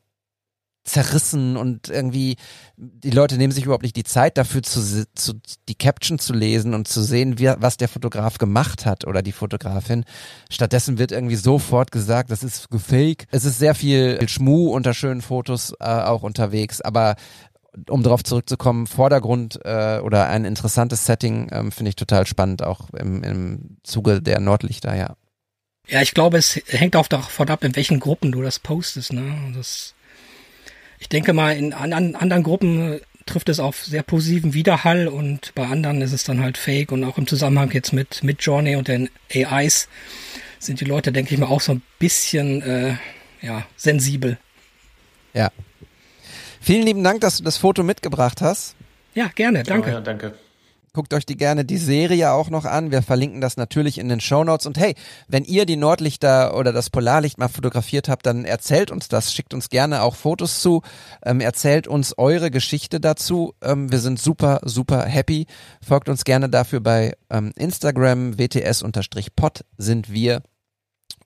zerrissen und irgendwie die Leute nehmen sich überhaupt nicht die Zeit dafür zu, zu die Caption zu lesen und zu sehen, wie, was der Fotograf gemacht hat oder die Fotografin. Stattdessen wird irgendwie sofort gesagt, das ist gefake. Es ist sehr viel Schmu unter schönen Fotos äh, auch unterwegs, aber um darauf zurückzukommen, Vordergrund äh, oder ein interessantes Setting ähm, finde ich total spannend, auch im, im Zuge der Nordlichter, ja. Ja, ich glaube, es hängt auch davon ab, in welchen Gruppen du das postest. Ne? Das Ich denke mal, in an, an anderen Gruppen trifft es auf sehr positiven Widerhall und bei anderen ist es dann halt fake und auch im Zusammenhang jetzt mit, mit Journey und den AIs sind die Leute, denke ich mal, auch so ein bisschen äh, ja, sensibel. Ja. Vielen lieben Dank, dass du das Foto mitgebracht hast. Ja, gerne, danke. Oh, ja, danke. Guckt euch die gerne die Serie auch noch an. Wir verlinken das natürlich in den Show Notes. Und hey, wenn ihr die Nordlichter oder das Polarlicht mal fotografiert habt, dann erzählt uns das. Schickt uns gerne auch Fotos zu. Ähm, erzählt uns eure Geschichte dazu. Ähm, wir sind super, super happy. Folgt uns gerne dafür bei ähm, Instagram. WTS-Pod sind wir.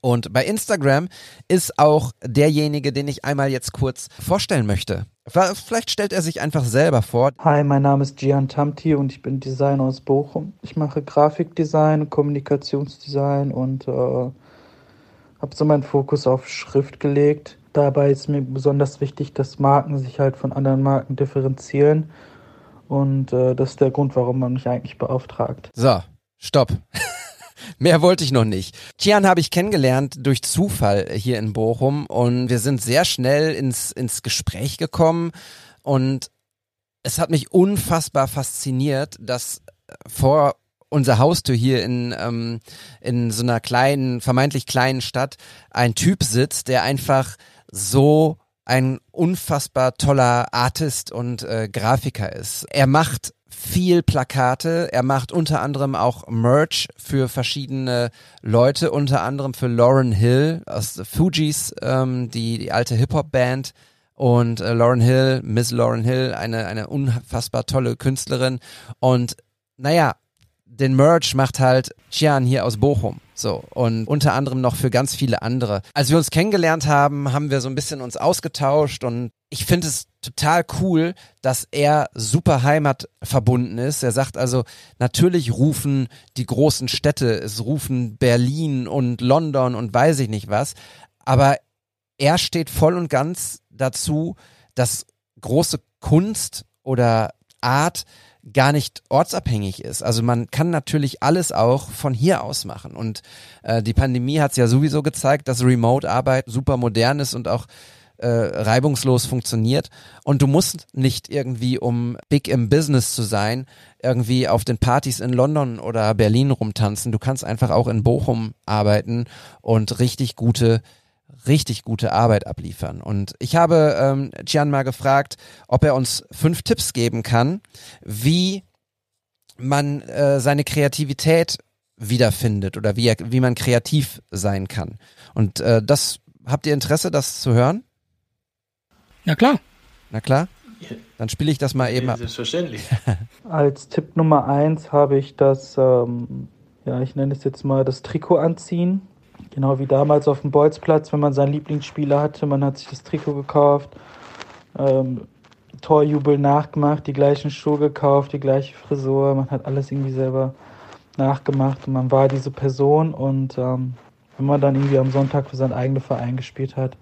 Und bei Instagram ist auch derjenige, den ich einmal jetzt kurz vorstellen möchte. Vielleicht stellt er sich einfach selber vor. Hi, mein Name ist Gian Tamti und ich bin Designer aus Bochum. Ich mache Grafikdesign, Kommunikationsdesign und äh, habe so meinen Fokus auf Schrift gelegt. Dabei ist mir besonders wichtig, dass Marken sich halt von anderen Marken differenzieren. Und äh, das ist der Grund, warum man mich eigentlich beauftragt. So, stopp. Mehr wollte ich noch nicht. Tian habe ich kennengelernt durch Zufall hier in Bochum und wir sind sehr schnell ins, ins Gespräch gekommen und es hat mich unfassbar fasziniert, dass vor unser Haustür hier in, ähm, in so einer kleinen, vermeintlich kleinen Stadt ein Typ sitzt, der einfach so ein unfassbar toller Artist und äh, Grafiker ist. Er macht viel Plakate. Er macht unter anderem auch Merch für verschiedene Leute, unter anderem für Lauren Hill aus Fugees, ähm, die, die alte Hip-Hop-Band. Und äh, Lauren Hill, Miss Lauren Hill, eine, eine unfassbar tolle Künstlerin. Und naja, den Merch macht halt Chian hier aus Bochum. So. Und unter anderem noch für ganz viele andere. Als wir uns kennengelernt haben, haben wir so ein bisschen uns ausgetauscht und ich finde es total cool, dass er super heimatverbunden ist. Er sagt also, natürlich rufen die großen Städte, es rufen Berlin und London und weiß ich nicht was, aber er steht voll und ganz dazu, dass große Kunst oder Art gar nicht ortsabhängig ist. Also man kann natürlich alles auch von hier aus machen. Und äh, die Pandemie hat es ja sowieso gezeigt, dass Remote-Arbeit super modern ist und auch äh, reibungslos funktioniert. Und du musst nicht irgendwie, um big im Business zu sein, irgendwie auf den Partys in London oder Berlin rumtanzen. Du kannst einfach auch in Bochum arbeiten und richtig gute richtig gute Arbeit abliefern. Und ich habe ähm, Gian mal gefragt, ob er uns fünf Tipps geben kann, wie man äh, seine Kreativität wiederfindet oder wie, er, wie man kreativ sein kann. Und äh, das habt ihr Interesse, das zu hören? Na klar. Na klar. Dann spiele ich das mal eben ab. Selbstverständlich. Als Tipp Nummer eins habe ich das, ähm, ja, ich nenne es jetzt mal das Trikot anziehen. Genau wie damals auf dem Bolzplatz, wenn man seinen Lieblingsspieler hatte, man hat sich das Trikot gekauft, ähm, Torjubel nachgemacht, die gleichen Schuhe gekauft, die gleiche Frisur, man hat alles irgendwie selber nachgemacht und man war diese Person und ähm, wenn man dann irgendwie am Sonntag für seinen eigenen Verein gespielt hat,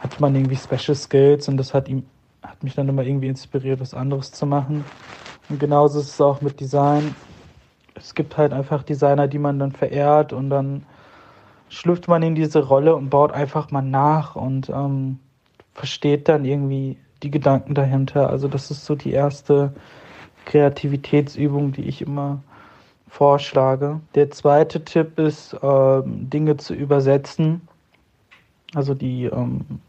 hat man irgendwie Special Skills und das hat ihm hat mich dann immer irgendwie inspiriert, was anderes zu machen. Und genauso ist es auch mit Design. Es gibt halt einfach Designer, die man dann verehrt und dann schlüpft man in diese Rolle und baut einfach mal nach und ähm, versteht dann irgendwie die Gedanken dahinter. Also das ist so die erste Kreativitätsübung, die ich immer vorschlage. Der zweite Tipp ist, ähm, Dinge zu übersetzen, also die ähm,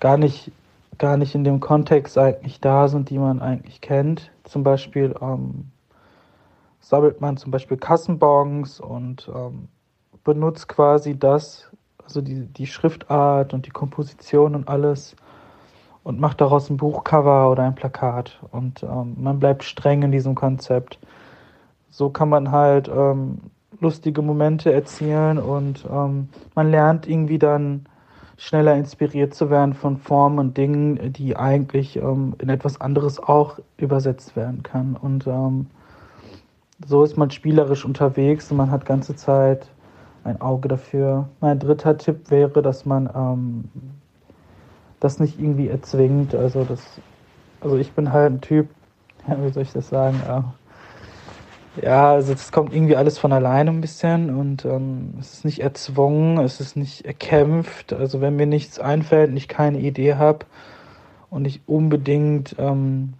gar nicht gar nicht in dem Kontext eigentlich da sind, die man eigentlich kennt. Zum Beispiel ähm, sammelt man zum Beispiel Kassenbons und ähm, benutzt quasi das, also die, die Schriftart und die Komposition und alles und macht daraus ein Buchcover oder ein Plakat. Und ähm, man bleibt streng in diesem Konzept. So kann man halt ähm, lustige Momente erzielen und ähm, man lernt irgendwie dann schneller inspiriert zu werden von Formen und Dingen, die eigentlich ähm, in etwas anderes auch übersetzt werden kann. Und ähm, so ist man spielerisch unterwegs und man hat ganze Zeit ein Auge dafür. Mein dritter Tipp wäre, dass man ähm, das nicht irgendwie erzwingt. Also das, also ich bin halt ein Typ, ja, wie soll ich das sagen? Äh, ja, also das kommt irgendwie alles von alleine ein bisschen und ähm, es ist nicht erzwungen, es ist nicht erkämpft. Also wenn mir nichts einfällt und ich keine Idee habe und ich unbedingt ähm,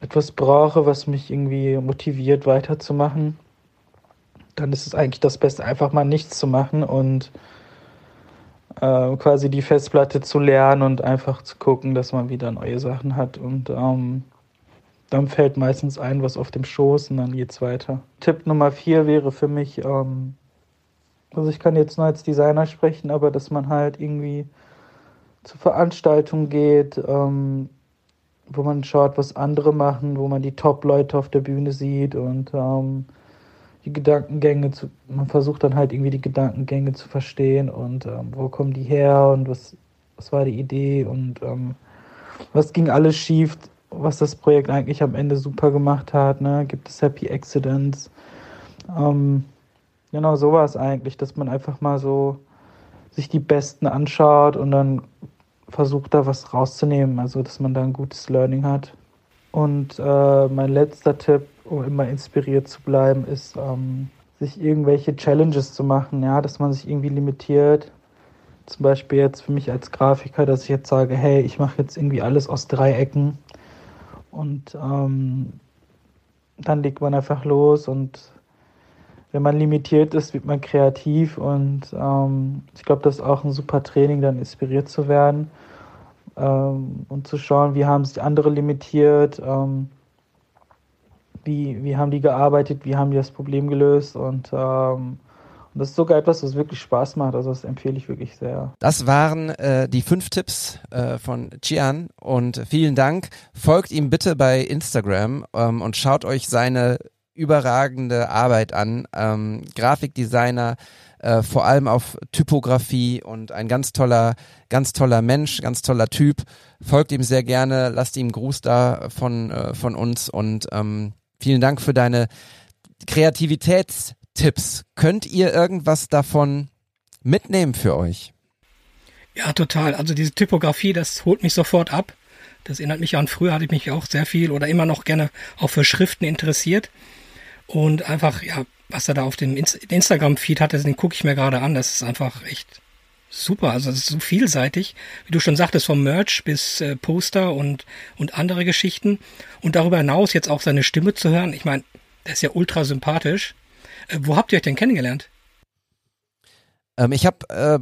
etwas brauche, was mich irgendwie motiviert weiterzumachen, dann ist es eigentlich das Beste, einfach mal nichts zu machen und äh, quasi die Festplatte zu lernen und einfach zu gucken, dass man wieder neue Sachen hat. Und ähm, dann fällt meistens ein, was auf dem Schoß und dann geht's weiter. Tipp Nummer vier wäre für mich, ähm, also ich kann jetzt nur als Designer sprechen, aber dass man halt irgendwie zur Veranstaltung geht, ähm, wo man schaut, was andere machen, wo man die Top-Leute auf der Bühne sieht und ähm, die Gedankengänge zu, man versucht dann halt irgendwie die Gedankengänge zu verstehen und ähm, wo kommen die her und was, was war die Idee und ähm, was ging alles schief, was das Projekt eigentlich am Ende super gemacht hat, ne? Gibt es Happy Accidents? Ähm, genau so war es eigentlich, dass man einfach mal so sich die Besten anschaut und dann versucht da was rauszunehmen, also dass man da ein gutes Learning hat. Und äh, mein letzter Tipp, um immer inspiriert zu bleiben, ist, ähm, sich irgendwelche Challenges zu machen, ja, dass man sich irgendwie limitiert. Zum Beispiel jetzt für mich als Grafiker, dass ich jetzt sage, hey, ich mache jetzt irgendwie alles aus Dreiecken und ähm, dann legt man einfach los und wenn man limitiert ist, wird man kreativ. Und ähm, ich glaube, das ist auch ein super Training, dann inspiriert zu werden ähm, und zu schauen, wie haben sich andere limitiert, ähm, wie, wie haben die gearbeitet, wie haben die das Problem gelöst und, ähm, und das ist sogar etwas, was wirklich Spaß macht, also das empfehle ich wirklich sehr. Das waren äh, die fünf Tipps äh, von Chian und vielen Dank. Folgt ihm bitte bei Instagram ähm, und schaut euch seine überragende Arbeit an. Ähm, Grafikdesigner, äh, vor allem auf Typografie und ein ganz toller, ganz toller Mensch, ganz toller Typ. Folgt ihm sehr gerne, lasst ihm Gruß da von, äh, von uns und ähm, vielen Dank für deine Kreativitätstipps. Könnt ihr irgendwas davon mitnehmen für euch? Ja, total. Also diese Typografie, das holt mich sofort ab. Das erinnert mich an früher, hatte ich mich auch sehr viel oder immer noch gerne auch für Schriften interessiert. Und einfach, ja, was er da auf dem Instagram-Feed hat, den gucke ich mir gerade an. Das ist einfach echt super. Also es ist so vielseitig, wie du schon sagtest, vom Merch bis äh, Poster und, und andere Geschichten. Und darüber hinaus jetzt auch seine Stimme zu hören. Ich meine, der ist ja ultra sympathisch. Äh, wo habt ihr euch denn kennengelernt? Ähm, ich habe äh,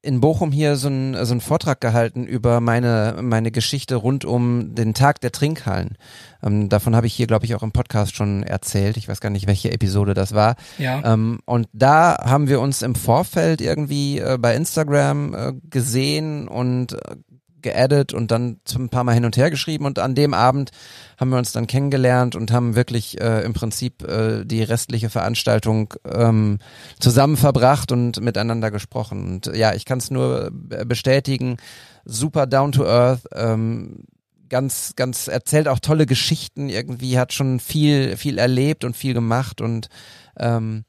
in Bochum hier so einen so einen Vortrag gehalten über meine meine Geschichte rund um den Tag der Trinkhallen. Ähm, davon habe ich hier, glaube ich, auch im Podcast schon erzählt. Ich weiß gar nicht, welche Episode das war. Ja. Ähm, und da haben wir uns im Vorfeld irgendwie äh, bei Instagram äh, gesehen und äh, geaddet und dann ein paar Mal hin und her geschrieben und an dem Abend haben wir uns dann kennengelernt und haben wirklich äh, im Prinzip äh, die restliche Veranstaltung ähm, zusammen verbracht und miteinander gesprochen. Und ja, ich kann es nur bestätigen, super down to earth, ähm, ganz, ganz, erzählt auch tolle Geschichten irgendwie, hat schon viel, viel erlebt und viel gemacht und ähm,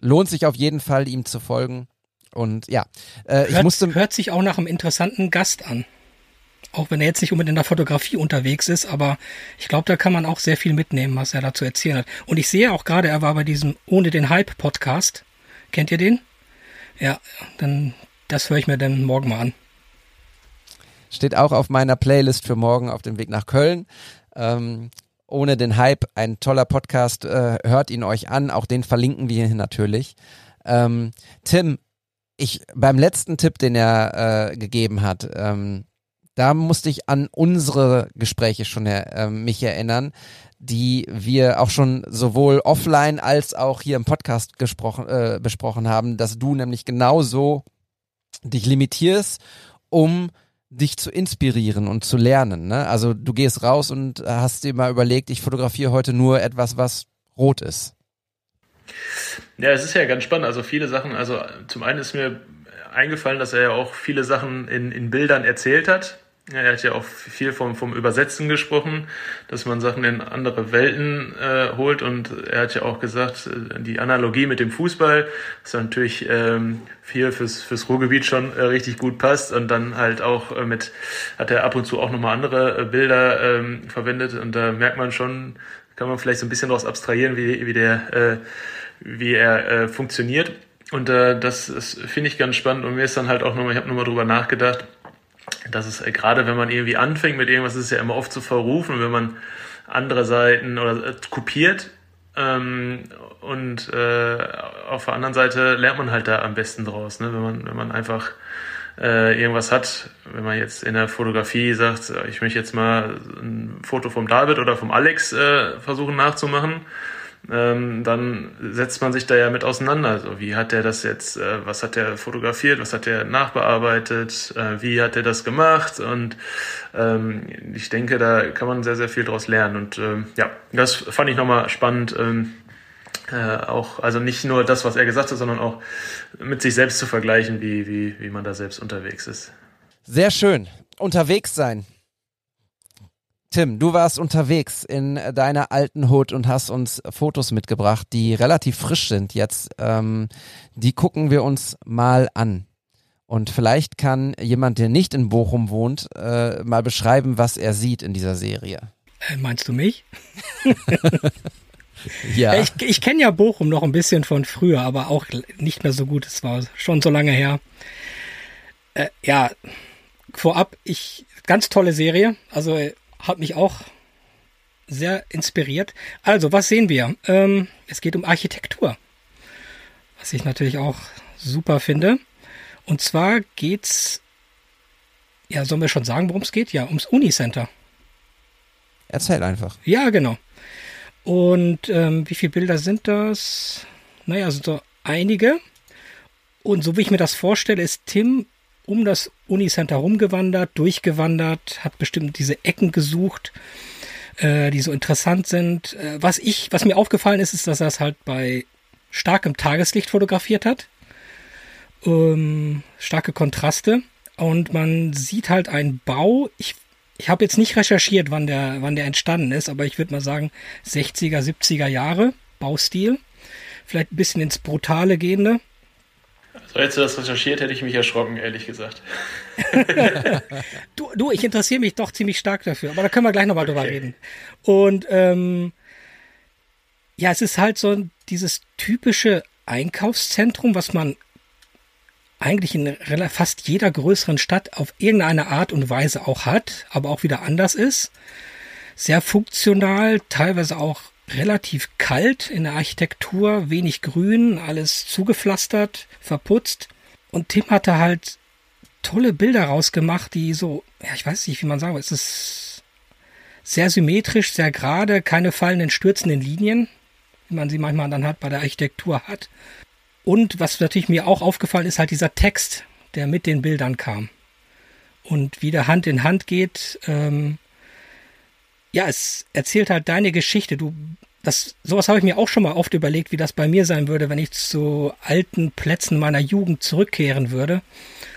lohnt sich auf jeden Fall, ihm zu folgen. Und ja, äh, ich hört, musste. Hört sich auch nach einem interessanten Gast an. Auch wenn er jetzt nicht unbedingt in der Fotografie unterwegs ist, aber ich glaube, da kann man auch sehr viel mitnehmen, was er da zu erzählen hat. Und ich sehe auch gerade, er war bei diesem Ohne den Hype Podcast. Kennt ihr den? Ja, dann, das höre ich mir dann morgen mal an. Steht auch auf meiner Playlist für morgen auf dem Weg nach Köln. Ähm, ohne den Hype, ein toller Podcast, äh, hört ihn euch an, auch den verlinken wir hier natürlich. Ähm, Tim, ich beim letzten Tipp, den er äh, gegeben hat, ähm, da musste ich an unsere Gespräche schon äh, mich erinnern, die wir auch schon sowohl offline als auch hier im Podcast gesprochen, äh, besprochen haben, dass du nämlich genauso dich limitierst, um dich zu inspirieren und zu lernen. Ne? Also du gehst raus und hast dir mal überlegt, ich fotografiere heute nur etwas, was rot ist. Ja, es ist ja ganz spannend. Also viele Sachen, also zum einen ist mir eingefallen, dass er ja auch viele Sachen in, in Bildern erzählt hat. Ja, er hat ja auch viel vom, vom Übersetzen gesprochen, dass man Sachen in andere Welten äh, holt. Und er hat ja auch gesagt, äh, die Analogie mit dem Fußball, dass natürlich ähm, viel fürs, fürs Ruhrgebiet schon äh, richtig gut passt. Und dann halt auch äh, mit, hat er ab und zu auch nochmal andere äh, Bilder ähm, verwendet. Und da merkt man schon, kann man vielleicht so ein bisschen daraus abstrahieren, wie, wie der, äh, wie er äh, funktioniert. Und äh, das, das finde ich ganz spannend. Und mir ist dann halt auch nochmal, ich habe nochmal drüber nachgedacht, dass es äh, gerade wenn man irgendwie anfängt mit irgendwas, ist es ja immer oft zu verrufen, wenn man andere Seiten oder äh, kopiert ähm, und äh, auf der anderen Seite lernt man halt da am besten draus, ne? wenn man wenn man einfach äh, irgendwas hat, wenn man jetzt in der Fotografie sagt, ich möchte jetzt mal ein Foto vom David oder vom Alex äh, versuchen nachzumachen, ähm, dann setzt man sich da ja mit auseinander. Also wie hat der das jetzt, äh, was hat der fotografiert, was hat der nachbearbeitet, äh, wie hat er das gemacht und ähm, ich denke, da kann man sehr, sehr viel draus lernen und ähm, ja, das fand ich nochmal spannend. Ähm, äh, auch, also nicht nur das, was er gesagt hat, sondern auch mit sich selbst zu vergleichen, wie, wie, wie man da selbst unterwegs ist. Sehr schön. Unterwegs sein. Tim, du warst unterwegs in deiner alten Hut und hast uns Fotos mitgebracht, die relativ frisch sind jetzt. Ähm, die gucken wir uns mal an. Und vielleicht kann jemand, der nicht in Bochum wohnt, äh, mal beschreiben, was er sieht in dieser Serie. Äh, meinst du mich? ja. Ich, ich kenne ja Bochum noch ein bisschen von früher, aber auch nicht mehr so gut. Es war schon so lange her. Äh, ja, vorab, ich ganz tolle Serie. Also hat mich auch sehr inspiriert. Also, was sehen wir? Ähm, es geht um Architektur, was ich natürlich auch super finde. Und zwar geht's, ja, sollen wir schon sagen, worum es geht? Ja, ums Unicenter. Erzähl einfach. Ja, genau. Und ähm, wie viele Bilder sind das? Naja, sind so einige. Und so wie ich mir das vorstelle, ist Tim um das Unicenter rumgewandert, durchgewandert, hat bestimmt diese Ecken gesucht, äh, die so interessant sind. Äh, was ich, was mir aufgefallen ist, ist, dass er es halt bei starkem Tageslicht fotografiert hat. Ähm, starke Kontraste. Und man sieht halt einen Bau. Ich, ich habe jetzt nicht recherchiert, wann der, wann der entstanden ist, aber ich würde mal sagen 60er, 70er Jahre Baustil. Vielleicht ein bisschen ins Brutale gehende. So, hättest du das recherchiert, hätte ich mich erschrocken, ehrlich gesagt. du, du, ich interessiere mich doch ziemlich stark dafür, aber da können wir gleich nochmal okay. drüber reden. Und ähm, ja, es ist halt so dieses typische Einkaufszentrum, was man eigentlich in fast jeder größeren Stadt auf irgendeine Art und Weise auch hat, aber auch wieder anders ist. Sehr funktional, teilweise auch relativ kalt in der Architektur, wenig Grün, alles zugepflastert, verputzt. Und Tim hatte halt tolle Bilder rausgemacht, die so, ja, ich weiß nicht, wie man sagen will, es ist sehr symmetrisch, sehr gerade, keine fallenden, stürzenden Linien, wie man sie manchmal dann halt bei der Architektur hat. Und was natürlich mir auch aufgefallen ist, halt dieser Text, der mit den Bildern kam. Und wie der Hand in Hand geht, ähm, ja, es erzählt halt deine Geschichte. Du, das, sowas habe ich mir auch schon mal oft überlegt, wie das bei mir sein würde, wenn ich zu alten Plätzen meiner Jugend zurückkehren würde.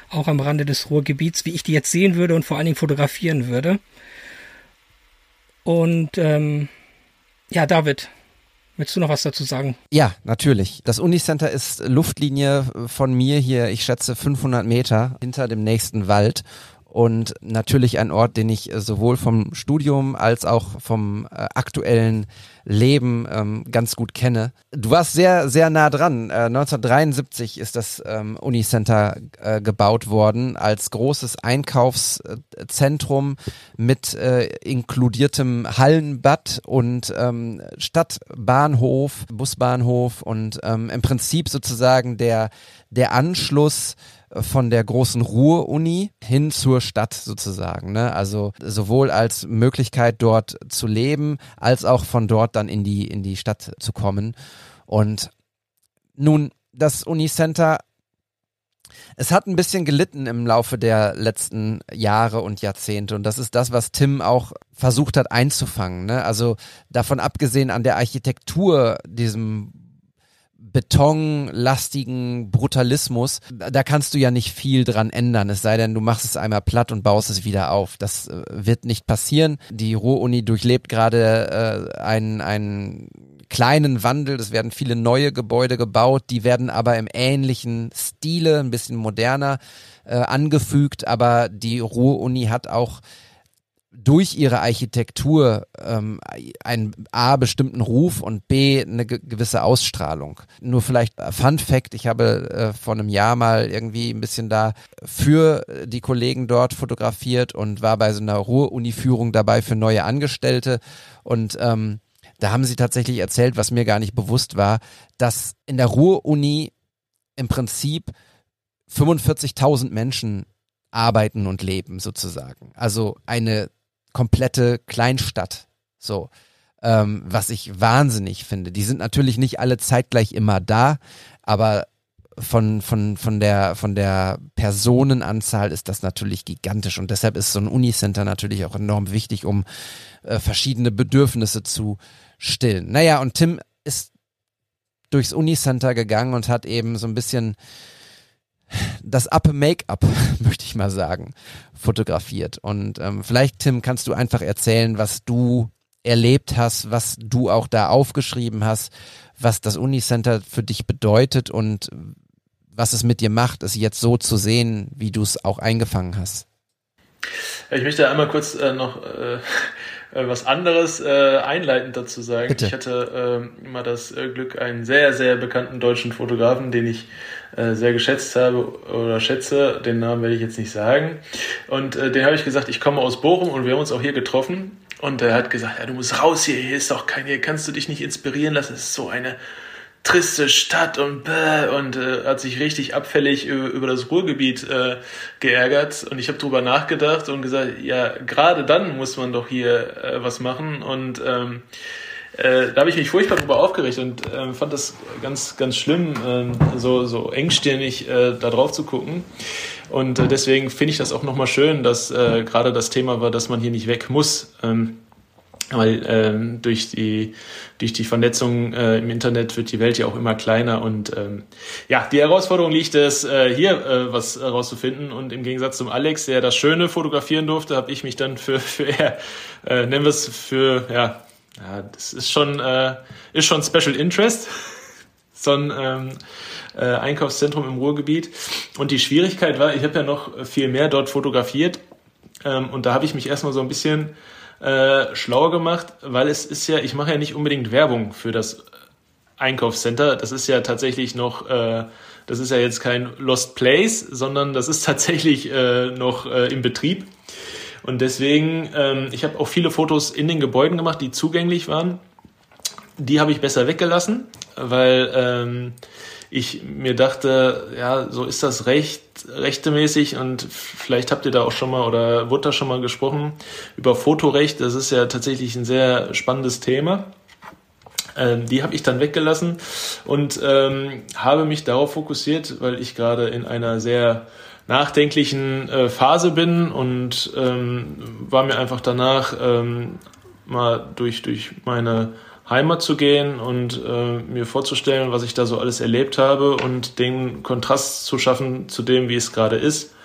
Auch am Rande des Ruhrgebiets, wie ich die jetzt sehen würde und vor allen Dingen fotografieren würde. Und ähm, ja, David, Willst du noch was dazu sagen? Ja, natürlich. Das Unicenter ist Luftlinie von mir hier, ich schätze 500 Meter hinter dem nächsten Wald und natürlich ein Ort, den ich äh, sowohl vom Studium als auch vom äh, aktuellen Leben ähm, ganz gut kenne. Du warst sehr, sehr nah dran. Äh, 1973 ist das ähm, Unicenter äh, gebaut worden als großes Einkaufszentrum mit äh, inkludiertem Hallenbad und ähm, Stadtbahnhof, Busbahnhof und ähm, im Prinzip sozusagen der, der Anschluss von der großen Ruhr-Uni hin zur Stadt sozusagen. Ne? Also sowohl als Möglichkeit dort zu leben, als auch von dort dann in die, in die Stadt zu kommen. Und nun, das Unicenter es hat ein bisschen gelitten im Laufe der letzten Jahre und Jahrzehnte und das ist das, was Tim auch versucht hat einzufangen. Ne? Also davon abgesehen an der Architektur, diesem betonlastigen Brutalismus, da kannst du ja nicht viel dran ändern, es sei denn, du machst es einmal platt und baust es wieder auf. Das äh, wird nicht passieren. Die Ruhr-Uni durchlebt gerade äh, einen, einen kleinen Wandel. Es werden viele neue Gebäude gebaut, die werden aber im ähnlichen Stile, ein bisschen moderner äh, angefügt, aber die Ruhr-Uni hat auch durch ihre Architektur ähm, einen A bestimmten Ruf und B eine gewisse Ausstrahlung. Nur vielleicht äh, Fun Fact, ich habe äh, vor einem Jahr mal irgendwie ein bisschen da für die Kollegen dort fotografiert und war bei so einer Ruhr-Uni-Führung dabei für neue Angestellte und ähm, da haben sie tatsächlich erzählt, was mir gar nicht bewusst war, dass in der Ruhr-Uni im Prinzip 45.000 Menschen arbeiten und leben sozusagen. Also eine komplette Kleinstadt. So. Ähm, was ich wahnsinnig finde. Die sind natürlich nicht alle zeitgleich immer da, aber von, von, von, der, von der Personenanzahl ist das natürlich gigantisch und deshalb ist so ein Unicenter natürlich auch enorm wichtig, um äh, verschiedene Bedürfnisse zu stillen. Naja, und Tim ist durchs Unicenter gegangen und hat eben so ein bisschen das Up Make-up, möchte ich mal sagen, fotografiert. Und ähm, vielleicht, Tim, kannst du einfach erzählen, was du erlebt hast, was du auch da aufgeschrieben hast, was das Unicenter für dich bedeutet und was es mit dir macht, es jetzt so zu sehen, wie du es auch eingefangen hast. Ich möchte einmal kurz äh, noch äh, was anderes äh, einleitend dazu sagen. Bitte. Ich hatte äh, immer das äh, Glück, einen sehr, sehr bekannten deutschen Fotografen, den ich äh, sehr geschätzt habe oder schätze, den Namen werde ich jetzt nicht sagen. Und äh, den habe ich gesagt, ich komme aus Bochum und wir haben uns auch hier getroffen. Und er hat gesagt, ja, du musst raus hier, hier ist doch kein, hier kannst du dich nicht inspirieren lassen, es ist so eine triste Stadt und bäh, und äh, hat sich richtig abfällig über, über das Ruhrgebiet äh, geärgert und ich habe drüber nachgedacht und gesagt, ja, gerade dann muss man doch hier äh, was machen und ähm, äh, da habe ich mich furchtbar drüber aufgeregt und äh, fand das ganz, ganz schlimm, äh, so, so engstirnig äh, da drauf zu gucken. Und äh, deswegen finde ich das auch nochmal schön, dass äh, gerade das Thema war, dass man hier nicht weg muss. Ähm, weil ähm, durch die durch die Vernetzung äh, im Internet wird die Welt ja auch immer kleiner und ähm, ja die Herausforderung liegt es äh, hier äh, was herauszufinden und im Gegensatz zum Alex der das Schöne fotografieren durfte habe ich mich dann für für äh, nennen wir es für ja ja, das ist schon, äh, ist schon Special Interest. so ein ähm, äh, Einkaufszentrum im Ruhrgebiet. Und die Schwierigkeit war, ich habe ja noch viel mehr dort fotografiert. Ähm, und da habe ich mich erstmal so ein bisschen äh, schlauer gemacht, weil es ist ja, ich mache ja nicht unbedingt Werbung für das Einkaufscenter. Das ist ja tatsächlich noch, äh, das ist ja jetzt kein Lost Place, sondern das ist tatsächlich äh, noch äh, im Betrieb. Und deswegen, ähm, ich habe auch viele Fotos in den Gebäuden gemacht, die zugänglich waren. Die habe ich besser weggelassen, weil ähm, ich mir dachte, ja, so ist das recht, rechtemäßig und vielleicht habt ihr da auch schon mal oder wurde da schon mal gesprochen über Fotorecht. Das ist ja tatsächlich ein sehr spannendes Thema. Ähm, die habe ich dann weggelassen und ähm, habe mich darauf fokussiert, weil ich gerade in einer sehr nachdenklichen äh, Phase bin und ähm, war mir einfach danach ähm, mal durch, durch meine Heimat zu gehen und äh, mir vorzustellen, was ich da so alles erlebt habe und den Kontrast zu schaffen zu dem, wie es gerade ist.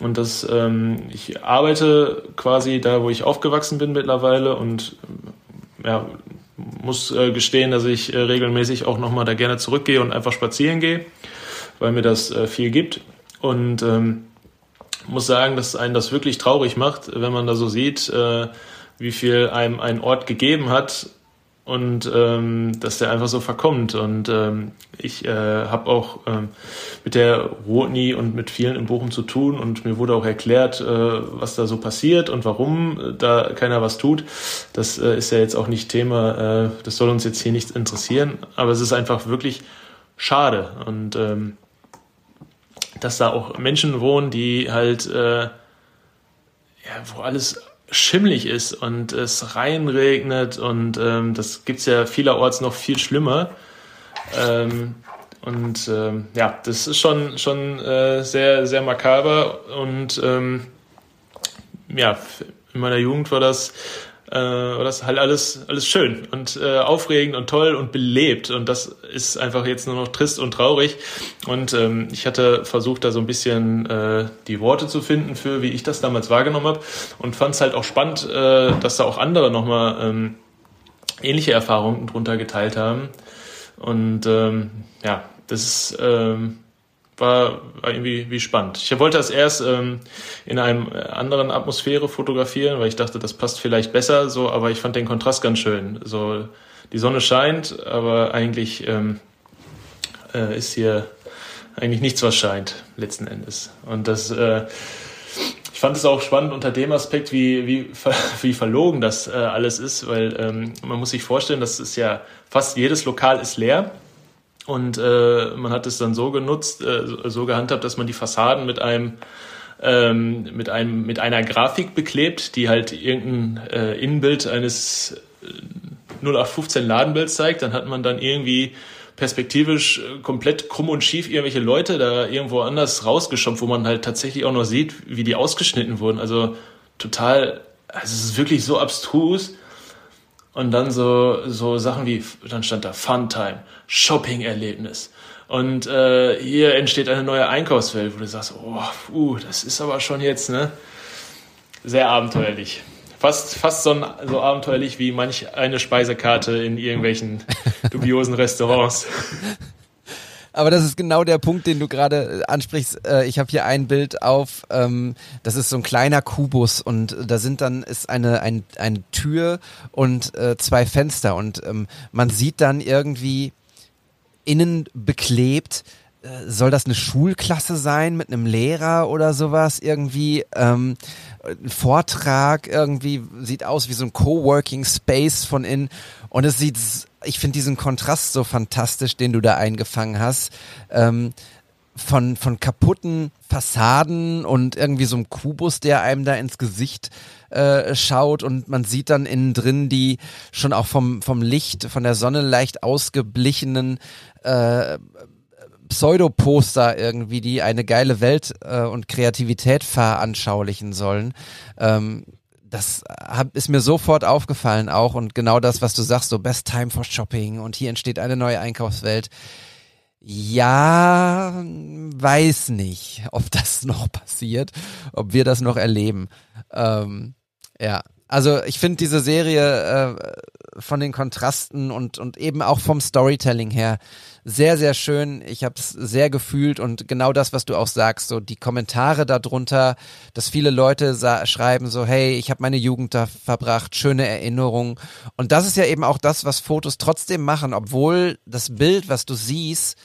Und das, ähm, ich arbeite quasi da, wo ich aufgewachsen bin mittlerweile und ja, muss äh, gestehen, dass ich äh, regelmäßig auch nochmal da gerne zurückgehe und einfach spazieren gehe, weil mir das äh, viel gibt. Und ähm, muss sagen, dass einen das wirklich traurig macht, wenn man da so sieht, äh, wie viel einem ein Ort gegeben hat und ähm, dass der einfach so verkommt. Und ähm, ich äh, habe auch ähm, mit der Rotni und mit vielen in Bochum zu tun und mir wurde auch erklärt, äh, was da so passiert und warum da keiner was tut. Das äh, ist ja jetzt auch nicht Thema, äh, das soll uns jetzt hier nicht interessieren, aber es ist einfach wirklich schade. Und ähm, dass da auch Menschen wohnen, die halt, äh, ja, wo alles schimmlig ist und es reinregnet und ähm, das gibt's ja vielerorts noch viel schlimmer. Ähm, und ähm, ja, das ist schon, schon äh, sehr, sehr makaber und ähm, ja, in meiner Jugend war das äh, das halt alles, alles schön und äh, aufregend und toll und belebt. Und das ist einfach jetzt nur noch trist und traurig. Und ähm, ich hatte versucht, da so ein bisschen äh, die Worte zu finden für, wie ich das damals wahrgenommen habe. Und fand es halt auch spannend, äh, dass da auch andere nochmal ähm, ähnliche Erfahrungen drunter geteilt haben. Und ähm, ja, das ist ähm, war, irgendwie wie spannend. Ich wollte das erst ähm, in einem anderen Atmosphäre fotografieren, weil ich dachte, das passt vielleicht besser, so, aber ich fand den Kontrast ganz schön. So, die Sonne scheint, aber eigentlich ähm, äh, ist hier eigentlich nichts, was scheint, letzten Endes. Und das, äh, ich fand es auch spannend unter dem Aspekt, wie, wie, wie verlogen das äh, alles ist, weil ähm, man muss sich vorstellen, das ist ja fast jedes Lokal ist leer und äh, man hat es dann so genutzt, äh, so gehandhabt, dass man die Fassaden mit einem ähm, mit einem mit einer Grafik beklebt, die halt irgendein äh, Innenbild eines 0815 Ladenbilds zeigt. Dann hat man dann irgendwie perspektivisch äh, komplett krumm und schief irgendwelche Leute da irgendwo anders rausgeschoben, wo man halt tatsächlich auch noch sieht, wie die ausgeschnitten wurden. Also total, also es ist wirklich so abstrus. Und dann so, so Sachen wie, dann stand da Funtime, Shopping-Erlebnis. Und äh, hier entsteht eine neue Einkaufswelt, wo du sagst, oh, uh, das ist aber schon jetzt, ne? Sehr abenteuerlich. Fast, fast so, ein, so abenteuerlich wie manch eine Speisekarte in irgendwelchen dubiosen Restaurants. Aber das ist genau der Punkt, den du gerade äh, ansprichst. Äh, ich habe hier ein Bild auf, ähm, das ist so ein kleiner Kubus und da sind dann ist eine ein, eine Tür und äh, zwei Fenster und ähm, man sieht dann irgendwie innen beklebt soll das eine Schulklasse sein mit einem Lehrer oder sowas irgendwie ähm, Vortrag irgendwie sieht aus wie so ein Coworking Space von innen und es sieht ich finde diesen Kontrast so fantastisch, den du da eingefangen hast. Ähm, von, von kaputten Fassaden und irgendwie so einem Kubus, der einem da ins Gesicht äh, schaut und man sieht dann innen drin die schon auch vom, vom Licht, von der Sonne leicht ausgeblichenen äh, Pseudoposter irgendwie, die eine geile Welt äh, und Kreativität veranschaulichen sollen. Ähm, das hab, ist mir sofort aufgefallen auch und genau das, was du sagst, so Best Time for Shopping und hier entsteht eine neue Einkaufswelt. Ja, weiß nicht, ob das noch passiert, ob wir das noch erleben. Ähm, ja, also ich finde diese Serie äh, von den Kontrasten und, und eben auch vom Storytelling her sehr, sehr schön. Ich habe es sehr gefühlt und genau das, was du auch sagst, so die Kommentare darunter, dass viele Leute schreiben so, hey, ich habe meine Jugend da verbracht, schöne Erinnerungen. Und das ist ja eben auch das, was Fotos trotzdem machen, obwohl das Bild, was du siehst,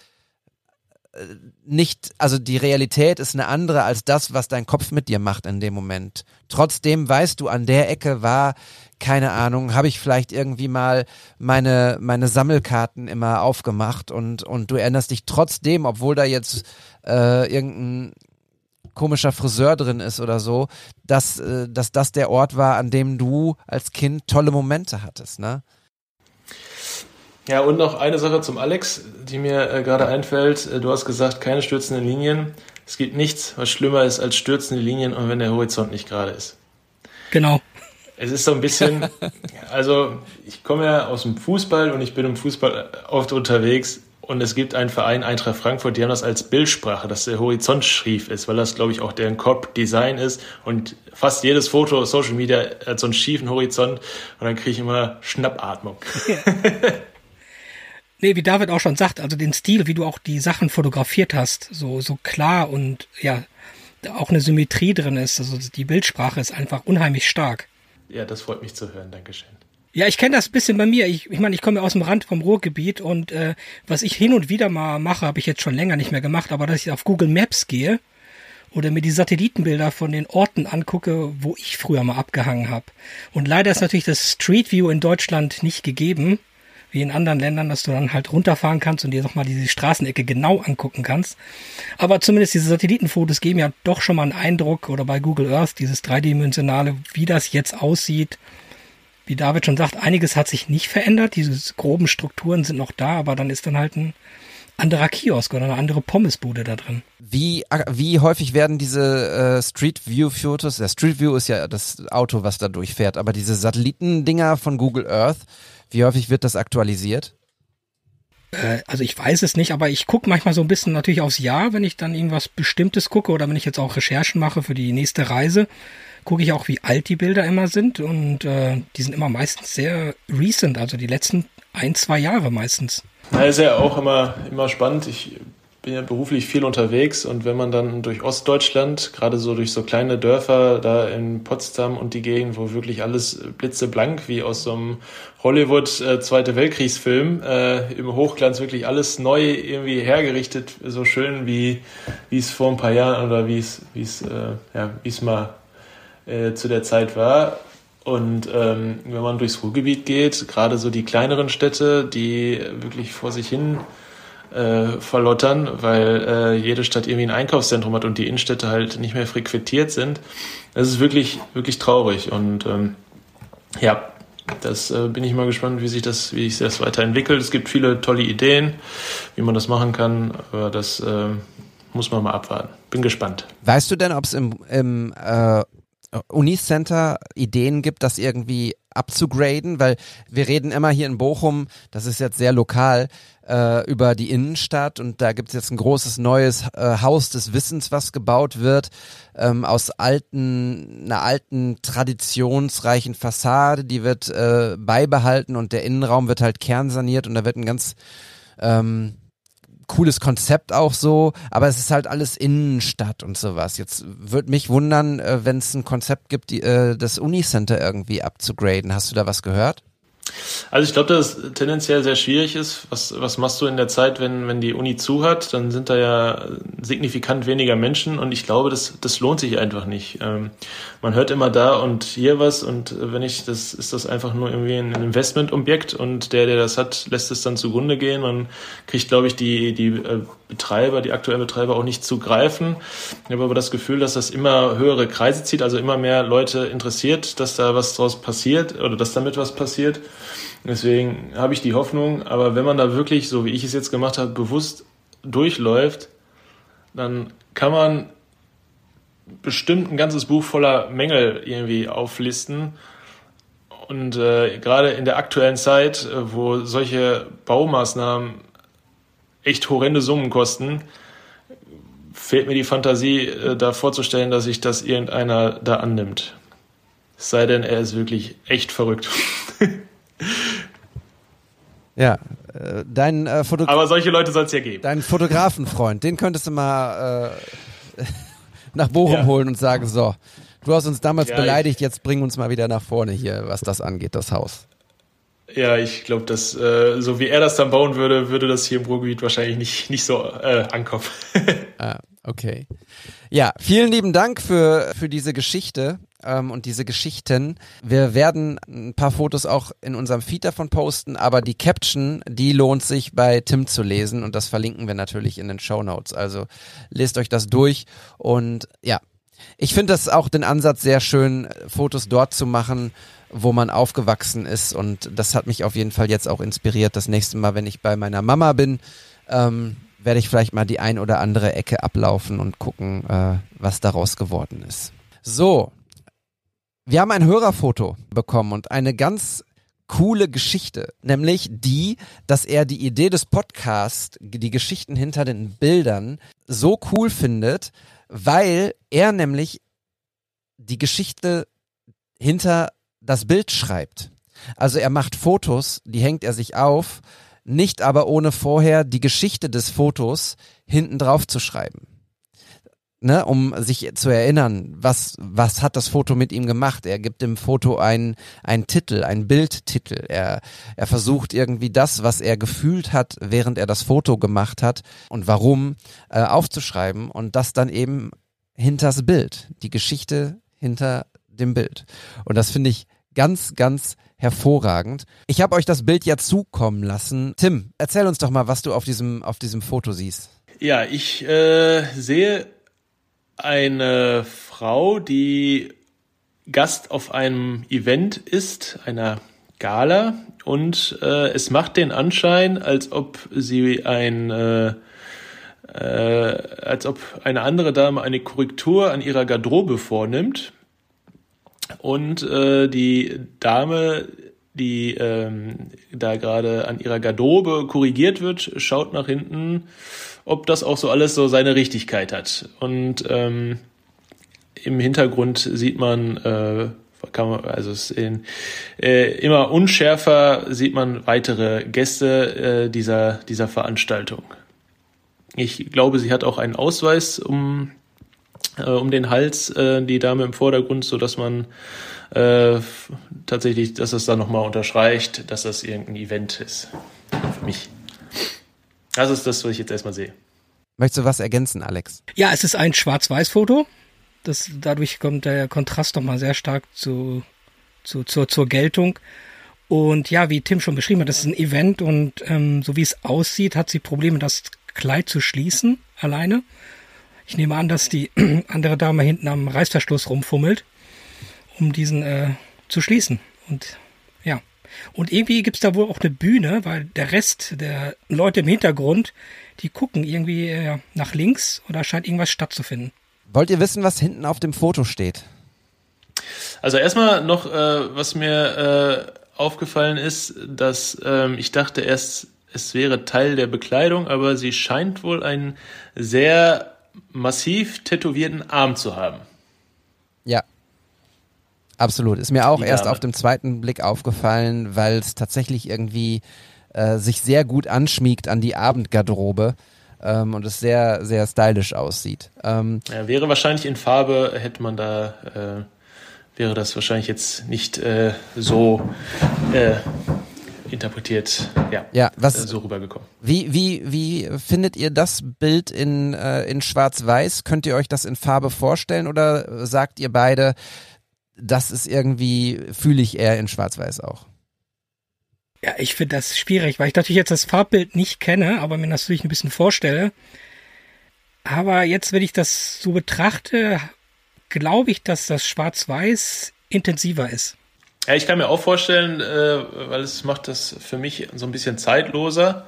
nicht, also die Realität ist eine andere als das, was dein Kopf mit dir macht in dem Moment. Trotzdem weißt du, an der Ecke war keine Ahnung, habe ich vielleicht irgendwie mal meine, meine Sammelkarten immer aufgemacht und, und du erinnerst dich trotzdem, obwohl da jetzt äh, irgendein komischer Friseur drin ist oder so, dass, äh, dass das der Ort war, an dem du als Kind tolle Momente hattest, ne? Ja, und noch eine Sache zum Alex, die mir äh, gerade einfällt. Äh, du hast gesagt, keine stürzenden Linien. Es gibt nichts, was schlimmer ist als stürzende Linien und wenn der Horizont nicht gerade ist. Genau. Es ist so ein bisschen, also ich komme ja aus dem Fußball und ich bin im Fußball oft unterwegs und es gibt einen Verein, Eintracht Frankfurt, die haben das als Bildsprache, dass der Horizont schrief ist, weil das, glaube ich, auch deren Corp-Design ist und fast jedes Foto auf Social Media hat so einen schiefen Horizont und dann kriege ich immer Schnappatmung. Nee, wie David auch schon sagt, also den Stil, wie du auch die Sachen fotografiert hast, so, so klar und ja, auch eine Symmetrie drin ist. Also die Bildsprache ist einfach unheimlich stark. Ja, das freut mich zu hören. Dankeschön. Ja, ich kenne das bisschen bei mir. Ich, ich meine, ich komme ja aus dem Rand vom Ruhrgebiet und äh, was ich hin und wieder mal mache, habe ich jetzt schon länger nicht mehr gemacht, aber dass ich auf Google Maps gehe oder mir die Satellitenbilder von den Orten angucke, wo ich früher mal abgehangen habe. Und leider ist natürlich das Street View in Deutschland nicht gegeben, wie in anderen Ländern, dass du dann halt runterfahren kannst und dir nochmal diese Straßenecke genau angucken kannst. Aber zumindest diese Satellitenfotos geben ja doch schon mal einen Eindruck oder bei Google Earth dieses dreidimensionale, wie das jetzt aussieht. Wie David schon sagt, einiges hat sich nicht verändert. Diese groben Strukturen sind noch da, aber dann ist dann halt ein anderer Kiosk oder eine andere Pommesbude da drin. Wie, wie häufig werden diese äh, Street View Fotos, der Street View ist ja das Auto, was da durchfährt, aber diese Satellitendinger von Google Earth, wie häufig wird das aktualisiert? Äh, also ich weiß es nicht, aber ich gucke manchmal so ein bisschen natürlich aufs Jahr, wenn ich dann irgendwas Bestimmtes gucke oder wenn ich jetzt auch Recherchen mache für die nächste Reise, gucke ich auch, wie alt die Bilder immer sind und äh, die sind immer meistens sehr recent, also die letzten ein, zwei Jahre meistens. Ja, ist ja auch immer, immer spannend. Ich bin ja beruflich viel unterwegs und wenn man dann durch Ostdeutschland, gerade so durch so kleine Dörfer da in Potsdam und die Gegend, wo wirklich alles blitzeblank wie aus so einem Hollywood äh, Zweite Weltkriegsfilm, äh, im Hochglanz wirklich alles neu irgendwie hergerichtet, so schön wie wie es vor ein paar Jahren oder wie es wie es äh, ja wie es mal äh, zu der Zeit war. Und ähm, wenn man durchs Ruhrgebiet geht, gerade so die kleineren Städte, die wirklich vor sich hin äh, verlottern, weil äh, jede Stadt irgendwie ein Einkaufszentrum hat und die Innenstädte halt nicht mehr frequentiert sind. Das ist wirklich, wirklich traurig. Und ähm, ja, das äh, bin ich mal gespannt, wie sich das, wie sich das weiterentwickelt. Es gibt viele tolle Ideen, wie man das machen kann, aber das äh, muss man mal abwarten. Bin gespannt. Weißt du denn, ob es im, im äh, Unicenter Ideen gibt, das irgendwie abzugraden? Weil wir reden immer hier in Bochum, das ist jetzt sehr lokal, äh, über die Innenstadt und da gibt es jetzt ein großes neues äh, Haus des Wissens, was gebaut wird ähm, aus alten, einer alten traditionsreichen Fassade, die wird äh, beibehalten und der Innenraum wird halt kernsaniert und da wird ein ganz ähm, cooles Konzept auch so, aber es ist halt alles Innenstadt und sowas. Jetzt würde mich wundern, äh, wenn es ein Konzept gibt, die, äh, das Unicenter irgendwie abzugraden. Hast du da was gehört? Also ich glaube, dass es tendenziell sehr schwierig ist. Was, was machst du in der Zeit, wenn, wenn die Uni zu hat? Dann sind da ja signifikant weniger Menschen und ich glaube, das, das lohnt sich einfach nicht. Ähm, man hört immer da und hier was und wenn ich, das ist das einfach nur irgendwie ein Investmentobjekt und der, der das hat, lässt es dann zugrunde gehen. Man kriegt, glaube ich, die, die äh, Betreiber, die aktuellen Betreiber auch nicht zu greifen. Ich habe aber das Gefühl, dass das immer höhere Kreise zieht, also immer mehr Leute interessiert, dass da was draus passiert oder dass damit was passiert. Deswegen habe ich die Hoffnung, aber wenn man da wirklich, so wie ich es jetzt gemacht habe, bewusst durchläuft, dann kann man bestimmt ein ganzes Buch voller Mängel irgendwie auflisten. Und äh, gerade in der aktuellen Zeit, äh, wo solche Baumaßnahmen echt horrende Summen kosten, fehlt mir die Fantasie, äh, da vorzustellen, dass sich das irgendeiner da annimmt. Es sei denn, er ist wirklich echt verrückt. Ja, äh, dein äh, Fotograf. Aber solche Leute soll es ja geben. Dein Fotografenfreund, den könntest du mal äh, nach Bochum ja. holen und sagen, so, du hast uns damals ja, beleidigt, jetzt bring uns mal wieder nach vorne hier, was das angeht, das Haus. Ja, ich glaube, dass äh, so wie er das dann bauen würde, würde das hier im Ruhrgebiet wahrscheinlich nicht, nicht so äh, ankommen. ah, okay. Ja, vielen lieben Dank für, für diese Geschichte ähm, und diese Geschichten. Wir werden ein paar Fotos auch in unserem Feed davon posten, aber die Caption, die lohnt sich bei Tim zu lesen und das verlinken wir natürlich in den Show Notes. Also lest euch das durch und ja, ich finde das auch den Ansatz sehr schön, Fotos dort zu machen, wo man aufgewachsen ist und das hat mich auf jeden Fall jetzt auch inspiriert. Das nächste Mal, wenn ich bei meiner Mama bin, ähm, werde ich vielleicht mal die ein oder andere Ecke ablaufen und gucken, äh, was daraus geworden ist. So, wir haben ein Hörerfoto bekommen und eine ganz coole Geschichte, nämlich die, dass er die Idee des Podcasts, die Geschichten hinter den Bildern so cool findet, weil er nämlich die Geschichte hinter das Bild schreibt. Also er macht Fotos, die hängt er sich auf, nicht aber ohne vorher die Geschichte des Fotos hinten drauf zu schreiben ne, um sich zu erinnern, was, was hat das Foto mit ihm gemacht. Er gibt dem Foto einen, einen Titel, einen Bildtitel. Er, er versucht irgendwie das, was er gefühlt hat, während er das Foto gemacht hat und warum, äh, aufzuschreiben und das dann eben hinters Bild, die Geschichte hinter dem Bild. Und das finde ich ganz, ganz hervorragend. Ich habe euch das Bild ja zukommen lassen. Tim, erzähl uns doch mal, was du auf diesem, auf diesem Foto siehst. Ja, ich äh, sehe eine Frau, die Gast auf einem Event ist, einer Gala, und äh, es macht den Anschein, als ob sie ein äh, äh, als ob eine andere Dame eine Korrektur an ihrer Garderobe vornimmt. Und äh, die Dame, die ähm, da gerade an ihrer Garderobe korrigiert wird, schaut nach hinten ob das auch so alles so seine Richtigkeit hat. Und ähm, im Hintergrund sieht man, äh, kann man also es in, äh, immer unschärfer sieht man weitere Gäste äh, dieser dieser Veranstaltung. Ich glaube, sie hat auch einen Ausweis um, äh, um den Hals, äh, die Dame im Vordergrund, so dass man äh, tatsächlich, dass es da nochmal unterstreicht, dass das irgendein Event ist. Für mich. Das ist das, was ich jetzt erstmal sehe. Möchtest du was ergänzen, Alex? Ja, es ist ein Schwarz-Weiß-Foto. Das, dadurch kommt der Kontrast nochmal sehr stark zu, zu, zur, zur Geltung. Und ja, wie Tim schon beschrieben hat, das ist ein Event und ähm, so wie es aussieht, hat sie Probleme, das Kleid zu schließen, alleine. Ich nehme an, dass die andere Dame hinten am Reißverschluss rumfummelt, um diesen äh, zu schließen. Und. Und irgendwie gibt's da wohl auch eine Bühne, weil der Rest der Leute im Hintergrund, die gucken irgendwie äh, nach links oder scheint irgendwas stattzufinden. Wollt ihr wissen, was hinten auf dem Foto steht? Also erstmal noch, äh, was mir äh, aufgefallen ist, dass ähm, ich dachte erst, es wäre Teil der Bekleidung, aber sie scheint wohl einen sehr massiv tätowierten Arm zu haben. Ja. Absolut. Ist mir auch Die erst Dame. auf dem zweiten Blick aufgefallen, weil es tatsächlich irgendwie äh, sich sehr gut anschmiegt an die Abendgarderobe ähm, und es sehr, sehr stylisch aussieht. Ähm, Ja, wäre wahrscheinlich in Farbe, hätte man da, äh, wäre das wahrscheinlich jetzt nicht äh, so äh, interpretiert, ja, Ja, was- äh, so rübergekommen. Wie, wie, wie findet ihr das Bild in, äh, in Schwarz-Weiß? Könnt ihr euch das in Farbe vorstellen oder sagt ihr beide, das ist irgendwie, fühle ich eher in Schwarz-Weiß auch? Ja, ich finde das schwierig, weil ich natürlich jetzt das Farbbild nicht kenne, aber mir das natürlich ein bisschen vorstelle. Aber jetzt, wenn ich das so betrachte, glaube ich, dass das Schwarz-Weiß intensiver ist. Ja, ich kann mir auch vorstellen, äh, weil es macht das für mich so ein bisschen zeitloser.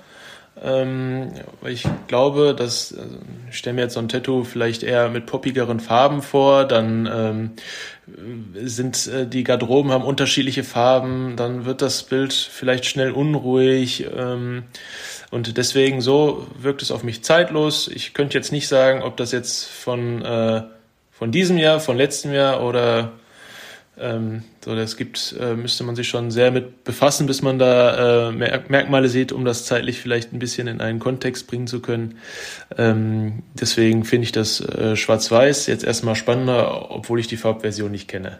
Ähm, ich glaube, dass also ich stelle mir jetzt so ein Tattoo vielleicht eher mit poppigeren Farben vor, dann ähm, sind äh, die Garderoben haben unterschiedliche Farben, dann wird das Bild vielleicht schnell unruhig ähm, und deswegen so wirkt es auf mich zeitlos. Ich könnte jetzt nicht sagen, ob das jetzt von äh, von diesem Jahr, von letztem Jahr oder ähm, so, das gibt, äh, müsste man sich schon sehr mit befassen, bis man da äh, Mer Merkmale sieht, um das zeitlich vielleicht ein bisschen in einen Kontext bringen zu können. Ähm, deswegen finde ich das äh, Schwarz-Weiß jetzt erstmal spannender, obwohl ich die Farbversion nicht kenne.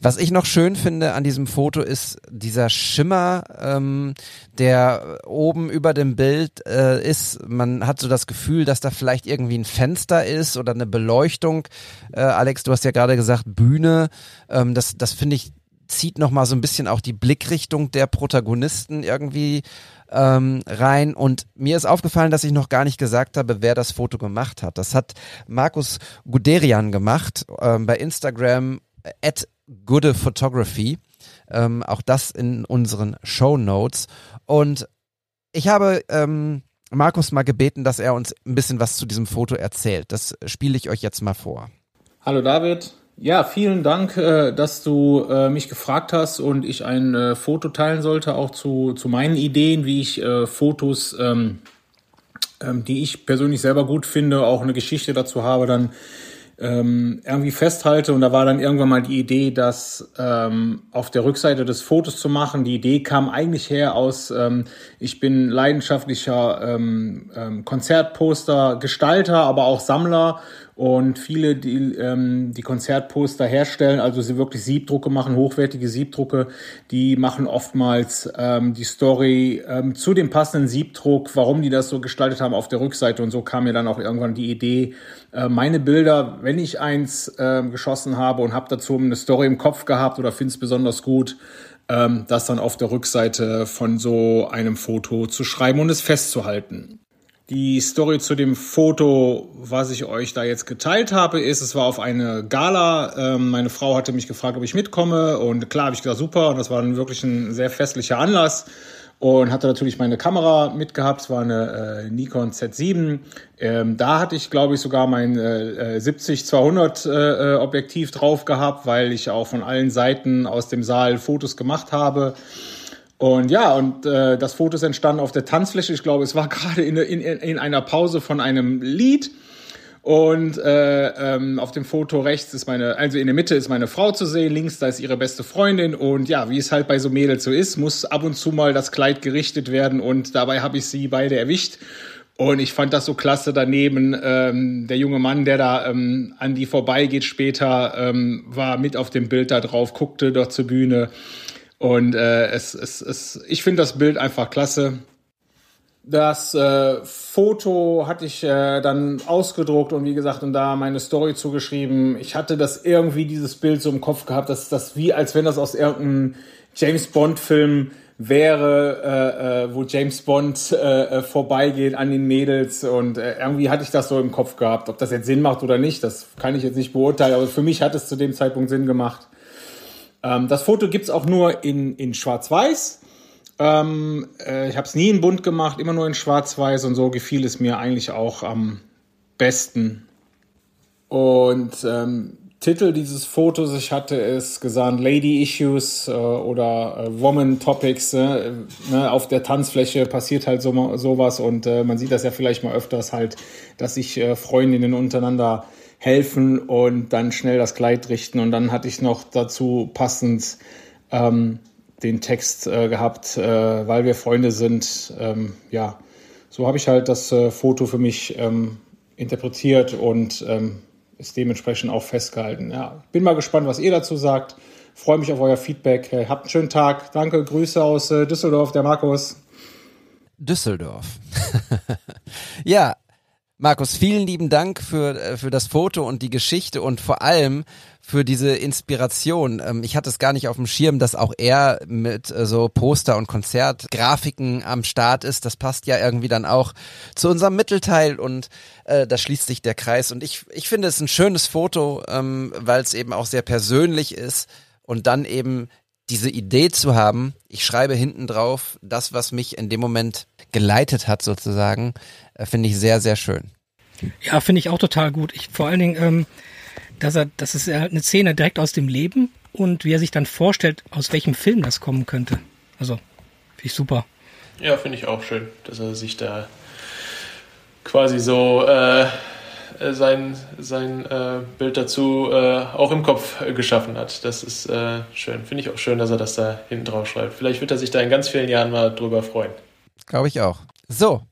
Was ich noch schön finde an diesem Foto ist dieser Schimmer, ähm, der oben über dem Bild äh, ist. Man hat so das Gefühl, dass da vielleicht irgendwie ein Fenster ist oder eine Beleuchtung. Äh, Alex, du hast ja gerade gesagt Bühne. Ähm, das das finde ich zieht noch mal so ein bisschen auch die Blickrichtung der Protagonisten irgendwie ähm, rein. Und mir ist aufgefallen, dass ich noch gar nicht gesagt habe, wer das Foto gemacht hat. Das hat Markus Guderian gemacht ähm, bei Instagram at Goode Photography. Ähm, auch das in unseren Show Notes. Und ich habe ähm, Markus mal gebeten, dass er uns ein bisschen was zu diesem Foto erzählt. Das spiele ich euch jetzt mal vor. Hallo David. Ja, vielen Dank, äh, dass du äh, mich gefragt hast und ich ein äh, Foto teilen sollte, auch zu, zu meinen Ideen, wie ich Fotos, ähm, ähm, die ich persönlich selber gut finde, auch eine Geschichte dazu habe, dann ähm, irgendwie festhalte. Und da war dann irgendwann mal die Idee, das ähm, auf der Rückseite des Fotos zu machen. Die Idee kam eigentlich her aus, ähm, ich bin leidenschaftlicher ähm, ähm, Konzertposter, Gestalter, aber auch Sammler. Und viele, die ähm, die Konzertposter herstellen, also sie wirklich Siebdrucke machen, hochwertige Siebdrucke, die machen oftmals ähm, die Story ähm, zu dem passenden Siebdruck, warum die das so gestaltet haben auf der Rückseite. Und so kam mir dann auch irgendwann die Idee, äh, meine Bilder, wenn ich eins ähm, geschossen habe und habe dazu eine Story im Kopf gehabt oder finde es besonders gut, ähm, das dann auf der Rückseite von so einem Foto zu schreiben und es festzuhalten. Die Story zu dem Foto, was ich euch da jetzt geteilt habe, ist, es war auf eine Gala. Ähm, meine Frau hatte mich gefragt, ob ich mitkomme. Und klar habe ich gesagt, super. Und das war wirklich ein sehr festlicher Anlass. Und hatte natürlich meine Kamera mitgehabt. Es war eine äh, Nikon Z7. Ähm, da hatte ich, glaube ich, sogar mein äh, 70-200 äh, Objektiv drauf gehabt, weil ich auch von allen Seiten aus dem Saal Fotos gemacht habe. Und ja, und äh, das Foto ist entstanden auf der Tanzfläche. Ich glaube, es war gerade in, in, in einer Pause von einem Lied. Und äh, ähm, auf dem Foto rechts ist meine, also in der Mitte ist meine Frau zu sehen, links da ist ihre beste Freundin. Und ja, wie es halt bei so Mädels so ist, muss ab und zu mal das Kleid gerichtet werden. Und dabei habe ich sie beide erwischt. Und ich fand das so klasse daneben. Ähm, der junge Mann, der da ähm, an die vorbeigeht später, ähm, war mit auf dem Bild da drauf, guckte dort zur Bühne. Und äh, es, es, es, ich finde das Bild einfach klasse. Das äh, Foto hatte ich äh, dann ausgedruckt und wie gesagt und da meine Story zugeschrieben. Ich hatte das irgendwie dieses Bild so im Kopf gehabt, dass das wie als wenn das aus irgendeinem James Bond Film wäre, äh, äh, wo James Bond äh, äh, vorbeigeht an den Mädels und äh, irgendwie hatte ich das so im Kopf gehabt. Ob das jetzt Sinn macht oder nicht, das kann ich jetzt nicht beurteilen, aber für mich hat es zu dem Zeitpunkt Sinn gemacht. Ähm, das Foto gibt's auch nur in, in Schwarz-Weiß. Ähm, äh, ich habe es nie in bunt gemacht, immer nur in Schwarz-Weiß und so gefiel es mir eigentlich auch am besten. Und ähm, Titel dieses Fotos, ich hatte es gesagt, Lady Issues äh, oder äh, Woman Topics. Äh, ne, auf der Tanzfläche passiert halt so, sowas und äh, man sieht das ja vielleicht mal öfters halt, dass sich äh, Freundinnen untereinander helfen und dann schnell das Kleid richten. Und dann hatte ich noch dazu passend ähm, den Text äh, gehabt, äh, weil wir Freunde sind. Ähm, ja, so habe ich halt das äh, Foto für mich ähm, interpretiert und ähm, ist dementsprechend auch festgehalten. Ja, bin mal gespannt, was ihr dazu sagt. Freue mich auf euer Feedback. Habt einen schönen Tag. Danke, Grüße aus äh, Düsseldorf, der Markus. Düsseldorf. ja, Markus, vielen lieben Dank für, äh, für das Foto und die Geschichte und vor allem für diese Inspiration. Ähm, ich hatte es gar nicht auf dem Schirm, dass auch er mit äh, so Poster und Konzertgrafiken am Start ist. Das passt ja irgendwie dann auch zu unserem Mittelteil und äh, da schließt sich der Kreis. Und ich, ich finde es ein schönes Foto, ähm, weil es eben auch sehr persönlich ist und dann eben diese Idee zu haben, ich schreibe hinten drauf das, was mich in dem Moment geleitet hat sozusagen, finde ich sehr, sehr schön. Ja, finde ich auch total gut. Ich vor allen Dingen, ähm, dass er, das ist halt eine Szene direkt aus dem Leben und wie er sich dann vorstellt, aus welchem Film das kommen könnte. Also, finde ich super. Ja, finde ich auch schön, dass er sich da quasi so äh, sein, sein äh, Bild dazu äh, auch im Kopf geschaffen hat. Das ist äh, schön. Finde ich auch schön, dass er das da hinten drauf schreibt. Vielleicht wird er sich da in ganz vielen Jahren mal drüber freuen. Glaube ich auch. So,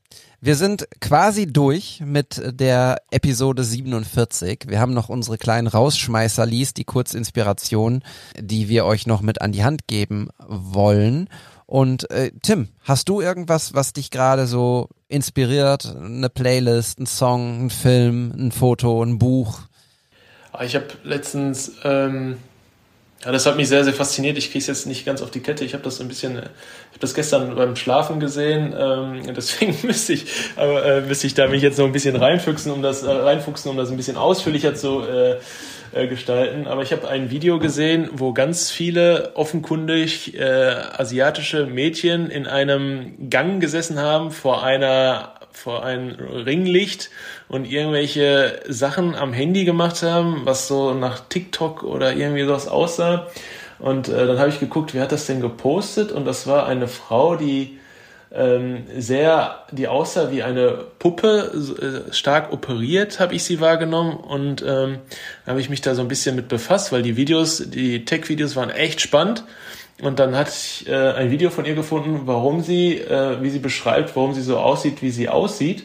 wir sind quasi durch mit der Episode 47. Wir haben noch unsere kleinen Rausschmeißer liest, die Kurzinspiration, die wir euch noch mit an die Hand geben wollen. Und äh, Tim, hast du irgendwas, was dich gerade so inspiriert? Eine Playlist, ein Song, ein Film, ein Foto, ein Buch? Ah, ich habe letztens ähm, ja, das hat mich sehr, sehr fasziniert. Ich kriege es jetzt nicht ganz auf die Kette. Ich habe das ein bisschen, ich habe das gestern beim Schlafen gesehen. Ähm, deswegen müsste ich, äh, müsste ich da mich jetzt noch ein bisschen reinfuchsen, um das äh, reinfuchsen, um das ein bisschen ausführlicher zu äh, äh, gestalten. Aber ich habe ein Video gesehen, wo ganz viele offenkundig äh, asiatische Mädchen in einem Gang gesessen haben vor einer vor ein Ringlicht und irgendwelche Sachen am Handy gemacht haben, was so nach TikTok oder irgendwie sowas aussah. Und äh, dann habe ich geguckt, wer hat das denn gepostet? Und das war eine Frau, die ähm, sehr, die aussah wie eine Puppe, äh, stark operiert, habe ich sie wahrgenommen. Und ähm, habe ich mich da so ein bisschen mit befasst, weil die Videos, die Tech-Videos waren echt spannend. Und dann hatte ich äh, ein Video von ihr gefunden, warum sie, äh, wie sie beschreibt, warum sie so aussieht, wie sie aussieht.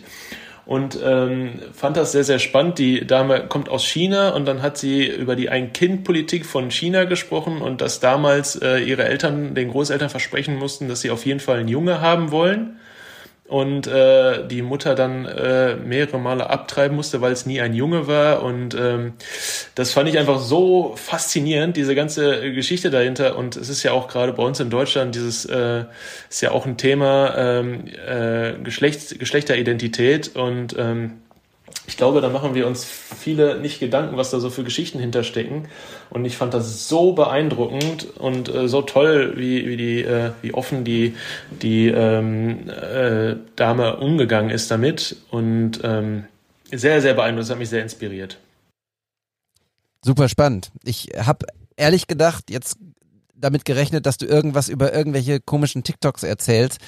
Und ähm, fand das sehr, sehr spannend. Die Dame kommt aus China und dann hat sie über die Ein-Kind-Politik von China gesprochen und dass damals äh, ihre Eltern den Großeltern versprechen mussten, dass sie auf jeden Fall einen Junge haben wollen und äh, die Mutter dann äh, mehrere Male abtreiben musste, weil es nie ein Junge war. Und ähm, das fand ich einfach so faszinierend, diese ganze Geschichte dahinter. Und es ist ja auch gerade bei uns in Deutschland dieses äh, ist ja auch ein Thema ähm, äh, Geschlechts Geschlechteridentität und ähm, ich glaube, da machen wir uns viele nicht Gedanken, was da so für Geschichten hinterstecken. Und ich fand das so beeindruckend und äh, so toll, wie, wie, die, äh, wie offen die, die ähm, äh, Dame umgegangen ist damit. Und ähm, sehr, sehr beeindruckend. Das hat mich sehr inspiriert. Super spannend. Ich habe ehrlich gedacht, jetzt damit gerechnet, dass du irgendwas über irgendwelche komischen TikToks erzählst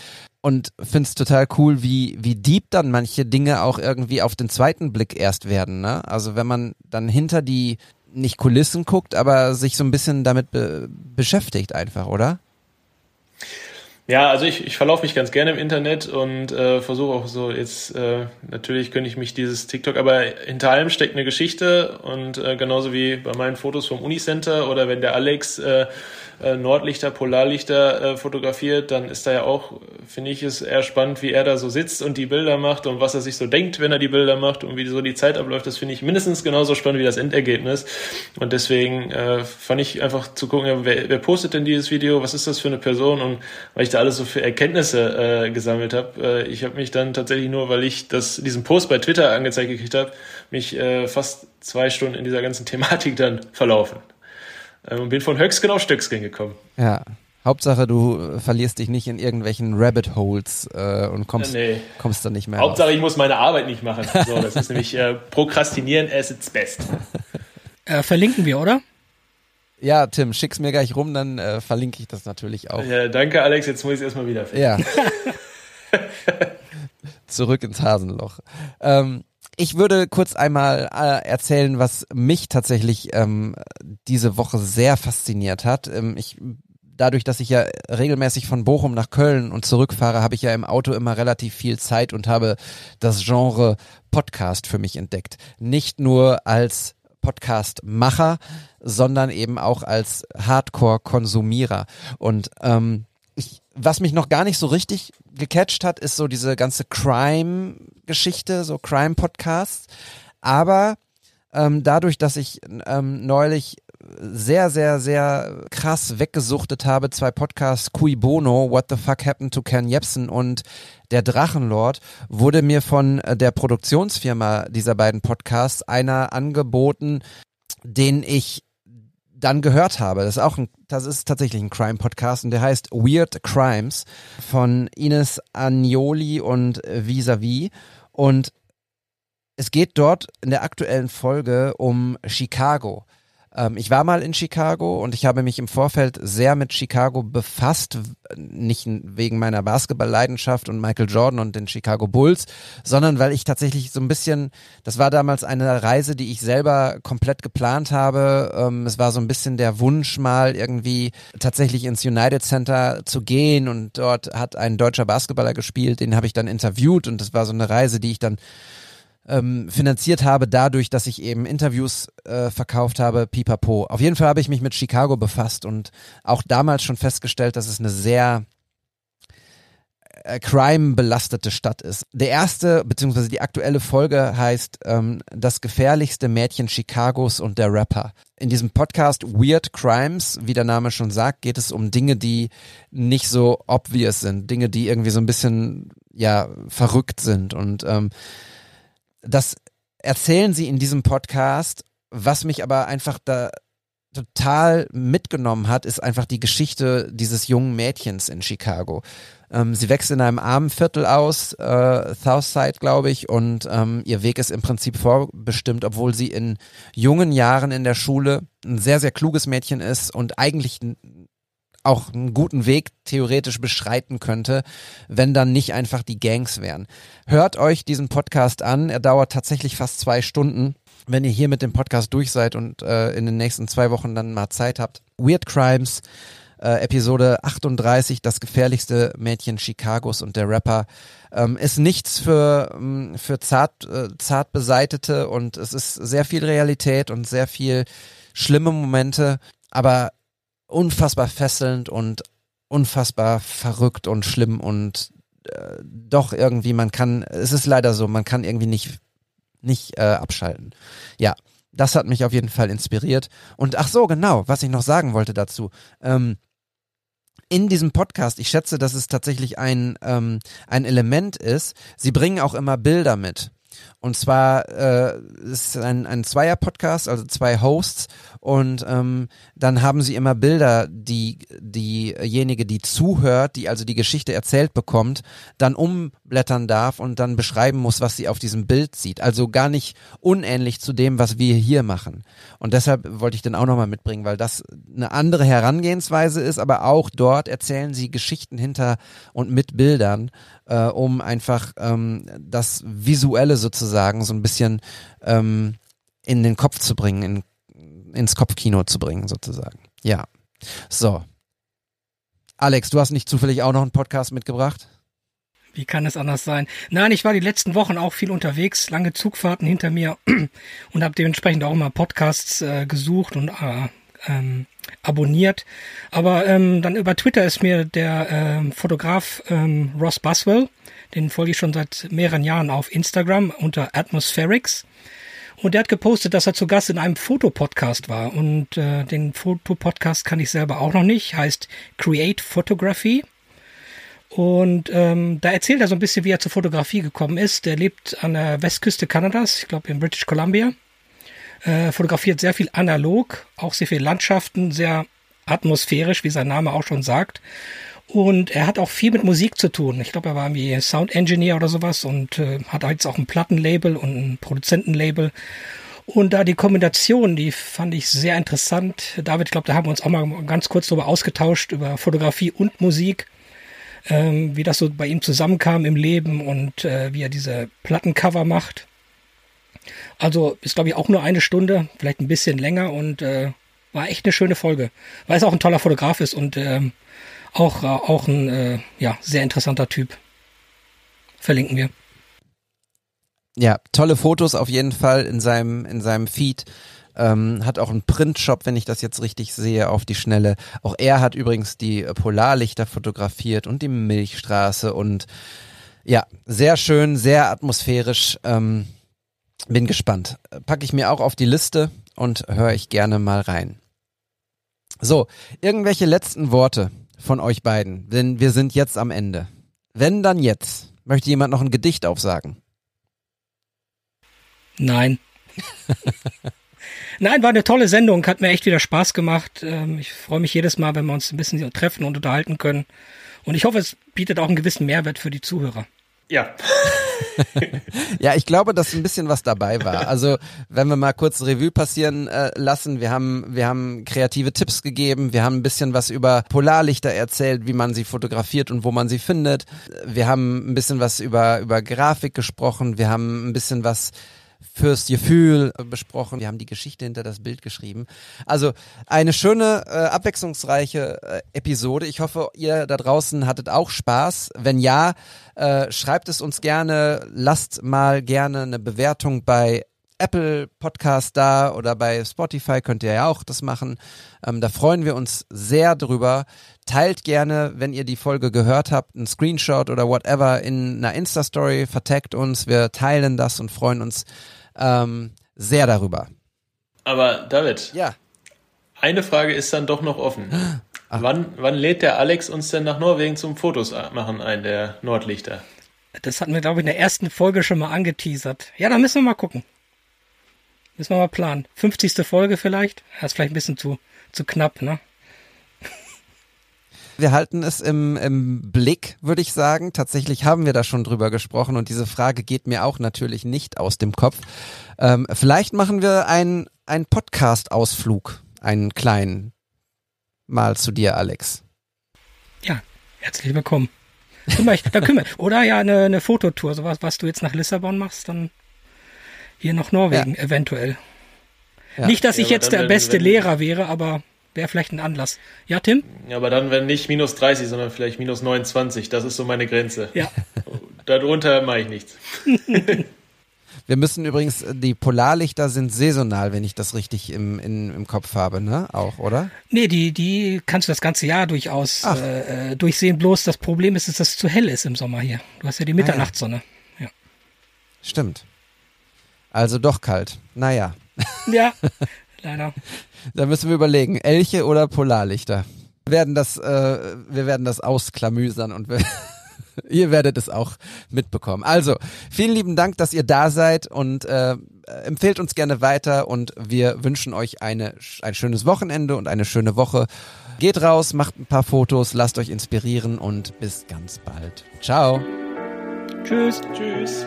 und find's total cool, wie, wie deep dann manche Dinge auch irgendwie auf den zweiten Blick erst werden. Ne? Also wenn man dann hinter die nicht Kulissen guckt, aber sich so ein bisschen damit be beschäftigt einfach, oder? Ja, also ich, ich verlaufe mich ganz gerne im Internet und äh, versuche auch so jetzt, äh, natürlich könnte ich mich dieses TikTok, aber hinter allem steckt eine Geschichte und äh, genauso wie bei meinen Fotos vom Unicenter oder wenn der Alex äh, äh, Nordlichter, Polarlichter äh, fotografiert, dann ist da ja auch, finde ich, es eher spannend, wie er da so sitzt und die Bilder macht und was er sich so denkt, wenn er die Bilder macht und wie so die Zeit abläuft. Das finde ich mindestens genauso spannend wie das Endergebnis. Und deswegen äh, fand ich einfach zu gucken, ja, wer, wer postet denn dieses Video, was ist das für eine Person und weil ich da alles so für Erkenntnisse äh, gesammelt habe. Äh, ich habe mich dann tatsächlich nur, weil ich das, diesen Post bei Twitter angezeigt gekriegt habe, mich äh, fast zwei Stunden in dieser ganzen Thematik dann verlaufen. Äh, und bin von Höcksken auf Stöcksken gekommen. Ja. Hauptsache, du verlierst dich nicht in irgendwelchen Rabbit Holes äh, und kommst, nee. kommst dann nicht mehr Hauptsache, raus. ich muss meine Arbeit nicht machen. So, das ist nämlich äh, Prokrastinieren as its best. Äh, verlinken wir, oder? Ja, Tim, schick's mir gleich rum, dann äh, verlinke ich das natürlich auch. Ja, danke, Alex. Jetzt muss ich es erstmal wieder finden. Ja. Zurück ins Hasenloch. Ähm, ich würde kurz einmal äh, erzählen, was mich tatsächlich ähm, diese Woche sehr fasziniert hat. Ähm, ich dadurch, dass ich ja regelmäßig von Bochum nach Köln und zurückfahre, habe ich ja im Auto immer relativ viel Zeit und habe das Genre Podcast für mich entdeckt. Nicht nur als Podcast-Macher, sondern eben auch als Hardcore-Konsumierer. Und ähm, was mich noch gar nicht so richtig gecatcht hat, ist so diese ganze Crime-Geschichte, so Crime-Podcasts. Aber ähm, dadurch, dass ich ähm, neulich sehr, sehr, sehr krass weggesuchtet habe, zwei Podcasts, Cui Bono, What the Fuck Happened to Ken Jebsen und Der Drachenlord, wurde mir von der Produktionsfirma dieser beiden Podcasts einer angeboten, den ich dann gehört habe. Das ist auch ein, das ist tatsächlich ein Crime-Podcast und der heißt Weird Crimes von Ines Agnoli und Visavi. Und es geht dort in der aktuellen Folge um Chicago. Ähm, ich war mal in Chicago und ich habe mich im Vorfeld sehr mit Chicago befasst, nicht wegen meiner Basketball-Leidenschaft und Michael Jordan und den Chicago Bulls, sondern weil ich tatsächlich so ein bisschen, das war damals eine Reise, die ich selber komplett geplant habe. Ähm, es war so ein bisschen der Wunsch mal irgendwie tatsächlich ins United Center zu gehen und dort hat ein deutscher Basketballer gespielt, den habe ich dann interviewt und das war so eine Reise, die ich dann ähm, finanziert habe, dadurch, dass ich eben Interviews äh, verkauft habe, pipapo. Auf jeden Fall habe ich mich mit Chicago befasst und auch damals schon festgestellt, dass es eine sehr äh, crime-belastete Stadt ist. Der erste, beziehungsweise die aktuelle Folge heißt ähm, Das gefährlichste Mädchen Chicagos und der Rapper. In diesem Podcast Weird Crimes, wie der Name schon sagt, geht es um Dinge, die nicht so obvious sind, Dinge, die irgendwie so ein bisschen, ja, verrückt sind und ähm, das erzählen sie in diesem Podcast, was mich aber einfach da total mitgenommen hat, ist einfach die Geschichte dieses jungen Mädchens in Chicago. Ähm, sie wächst in einem armen Viertel aus, äh, Southside, glaube ich, und ähm, ihr Weg ist im Prinzip vorbestimmt, obwohl sie in jungen Jahren in der Schule ein sehr, sehr kluges Mädchen ist und eigentlich auch einen guten Weg theoretisch beschreiten könnte, wenn dann nicht einfach die Gangs wären. Hört euch diesen Podcast an. Er dauert tatsächlich fast zwei Stunden. Wenn ihr hier mit dem Podcast durch seid und äh, in den nächsten zwei Wochen dann mal Zeit habt. Weird Crimes, äh, Episode 38, das gefährlichste Mädchen Chicagos und der Rapper, ähm, ist nichts für, ähm, für zart, äh, zart beseitete und es ist sehr viel Realität und sehr viel schlimme Momente, aber unfassbar fesselnd und unfassbar verrückt und schlimm und äh, doch irgendwie, man kann, es ist leider so, man kann irgendwie nicht, nicht äh, abschalten. Ja, das hat mich auf jeden Fall inspiriert. Und ach so, genau, was ich noch sagen wollte dazu. Ähm, in diesem Podcast, ich schätze, dass es tatsächlich ein, ähm, ein Element ist, sie bringen auch immer Bilder mit. Und zwar äh, ist ein, ein Zweier-Podcast, also zwei Hosts. Und ähm, dann haben sie immer Bilder, die diejenige, die zuhört, die also die Geschichte erzählt bekommt, dann umblättern darf und dann beschreiben muss, was sie auf diesem Bild sieht. Also gar nicht unähnlich zu dem, was wir hier machen. Und deshalb wollte ich den auch nochmal mitbringen, weil das eine andere Herangehensweise ist, aber auch dort erzählen sie Geschichten hinter und mit Bildern äh, um einfach ähm, das Visuelle sozusagen so ein bisschen ähm, in den Kopf zu bringen, in, ins Kopfkino zu bringen sozusagen. Ja. So. Alex, du hast nicht zufällig auch noch einen Podcast mitgebracht? Wie kann es anders sein? Nein, ich war die letzten Wochen auch viel unterwegs, lange Zugfahrten hinter mir und habe dementsprechend auch immer Podcasts äh, gesucht und äh, ähm, abonniert. Aber ähm, dann über Twitter ist mir der ähm, Fotograf ähm, Ross Buswell, den folge ich schon seit mehreren Jahren auf Instagram unter Atmospherics. Und der hat gepostet, dass er zu Gast in einem Fotopodcast war. Und äh, den Fotopodcast kann ich selber auch noch nicht. Heißt Create Photography. Und ähm, da erzählt er so ein bisschen, wie er zur Fotografie gekommen ist. Der lebt an der Westküste Kanadas, ich glaube in British Columbia. Äh, fotografiert sehr viel analog, auch sehr viel Landschaften, sehr atmosphärisch, wie sein Name auch schon sagt. Und er hat auch viel mit Musik zu tun. Ich glaube, er war irgendwie Sound Engineer oder sowas und äh, hat jetzt auch ein Plattenlabel und ein Produzentenlabel. Und da die Kombination, die fand ich sehr interessant. David, ich glaube, da haben wir uns auch mal ganz kurz darüber ausgetauscht, über Fotografie und Musik, ähm, wie das so bei ihm zusammenkam im Leben und äh, wie er diese Plattencover macht. Also ist, glaube ich, auch nur eine Stunde, vielleicht ein bisschen länger und äh, war echt eine schöne Folge, weil es auch ein toller Fotograf ist und ähm, auch, äh, auch ein äh, ja, sehr interessanter Typ. Verlinken wir. Ja, tolle Fotos auf jeden Fall in seinem, in seinem Feed. Ähm, hat auch einen Printshop, wenn ich das jetzt richtig sehe, auf die Schnelle. Auch er hat übrigens die Polarlichter fotografiert und die Milchstraße und ja, sehr schön, sehr atmosphärisch. Ähm, bin gespannt. Packe ich mir auch auf die Liste und höre ich gerne mal rein. So, irgendwelche letzten Worte von euch beiden, denn wir sind jetzt am Ende. Wenn dann jetzt. Möchte jemand noch ein Gedicht aufsagen? Nein. Nein, war eine tolle Sendung, hat mir echt wieder Spaß gemacht. Ähm, ich freue mich jedes Mal, wenn wir uns ein bisschen treffen und unterhalten können. Und ich hoffe, es bietet auch einen gewissen Mehrwert für die Zuhörer. Ja. ja, ich glaube, dass ein bisschen was dabei war. Also, wenn wir mal kurz Revue passieren äh, lassen, wir haben, wir haben kreative Tipps gegeben, wir haben ein bisschen was über Polarlichter erzählt, wie man sie fotografiert und wo man sie findet. Wir haben ein bisschen was über, über Grafik gesprochen, wir haben ein bisschen was fürs Gefühl besprochen. Wir haben die Geschichte hinter das Bild geschrieben. Also eine schöne, äh, abwechslungsreiche äh, Episode. Ich hoffe, ihr da draußen hattet auch Spaß. Wenn ja, äh, schreibt es uns gerne. Lasst mal gerne eine Bewertung bei Apple Podcast da oder bei Spotify könnt ihr ja auch das machen. Ähm, da freuen wir uns sehr drüber. Teilt gerne, wenn ihr die Folge gehört habt, einen Screenshot oder whatever in einer Insta-Story, vertagt uns. Wir teilen das und freuen uns ähm, sehr darüber. Aber David. Ja. Eine Frage ist dann doch noch offen. Wann, wann lädt der Alex uns denn nach Norwegen zum Fotos machen ein, der Nordlichter? Das hatten wir, glaube ich, in der ersten Folge schon mal angeteasert. Ja, da müssen wir mal gucken. Müssen wir mal planen. 50. Folge vielleicht? Das ist vielleicht ein bisschen zu, zu knapp, ne? Wir halten es im, im Blick, würde ich sagen. Tatsächlich haben wir da schon drüber gesprochen und diese Frage geht mir auch natürlich nicht aus dem Kopf. Ähm, vielleicht machen wir einen, einen Podcast-Ausflug, einen kleinen. Mal zu dir, Alex. Ja, herzlich willkommen. Kümmer ich, da kümmere. Oder ja, eine, eine Fototour, sowas, was du jetzt nach Lissabon machst, dann hier nach Norwegen ja. eventuell. Ja. Nicht, dass ja, ich jetzt der beste wenn, Lehrer wäre, aber wäre vielleicht ein Anlass. Ja, Tim? Ja, aber dann, wenn nicht minus 30, sondern vielleicht minus 29, das ist so meine Grenze. Ja. Darunter mache ich nichts. Wir müssen übrigens, die Polarlichter sind saisonal, wenn ich das richtig im, in, im Kopf habe, ne? Auch, oder? Nee, die, die kannst du das ganze Jahr durchaus äh, äh, durchsehen. Bloß das Problem ist, dass es zu hell ist im Sommer hier. Du hast ja die Mitternachtssonne. Ja. ja. Stimmt. Also doch kalt. Naja. Ja, leider. Da müssen wir überlegen, Elche oder Polarlichter. Wir werden das, äh, wir werden das ausklamüsern und wir ihr werdet es auch mitbekommen. Also, vielen lieben Dank, dass ihr da seid und äh, empfehlt uns gerne weiter und wir wünschen euch eine, ein schönes Wochenende und eine schöne Woche. Geht raus, macht ein paar Fotos, lasst euch inspirieren und bis ganz bald. Ciao. Tschüss. Tschüss.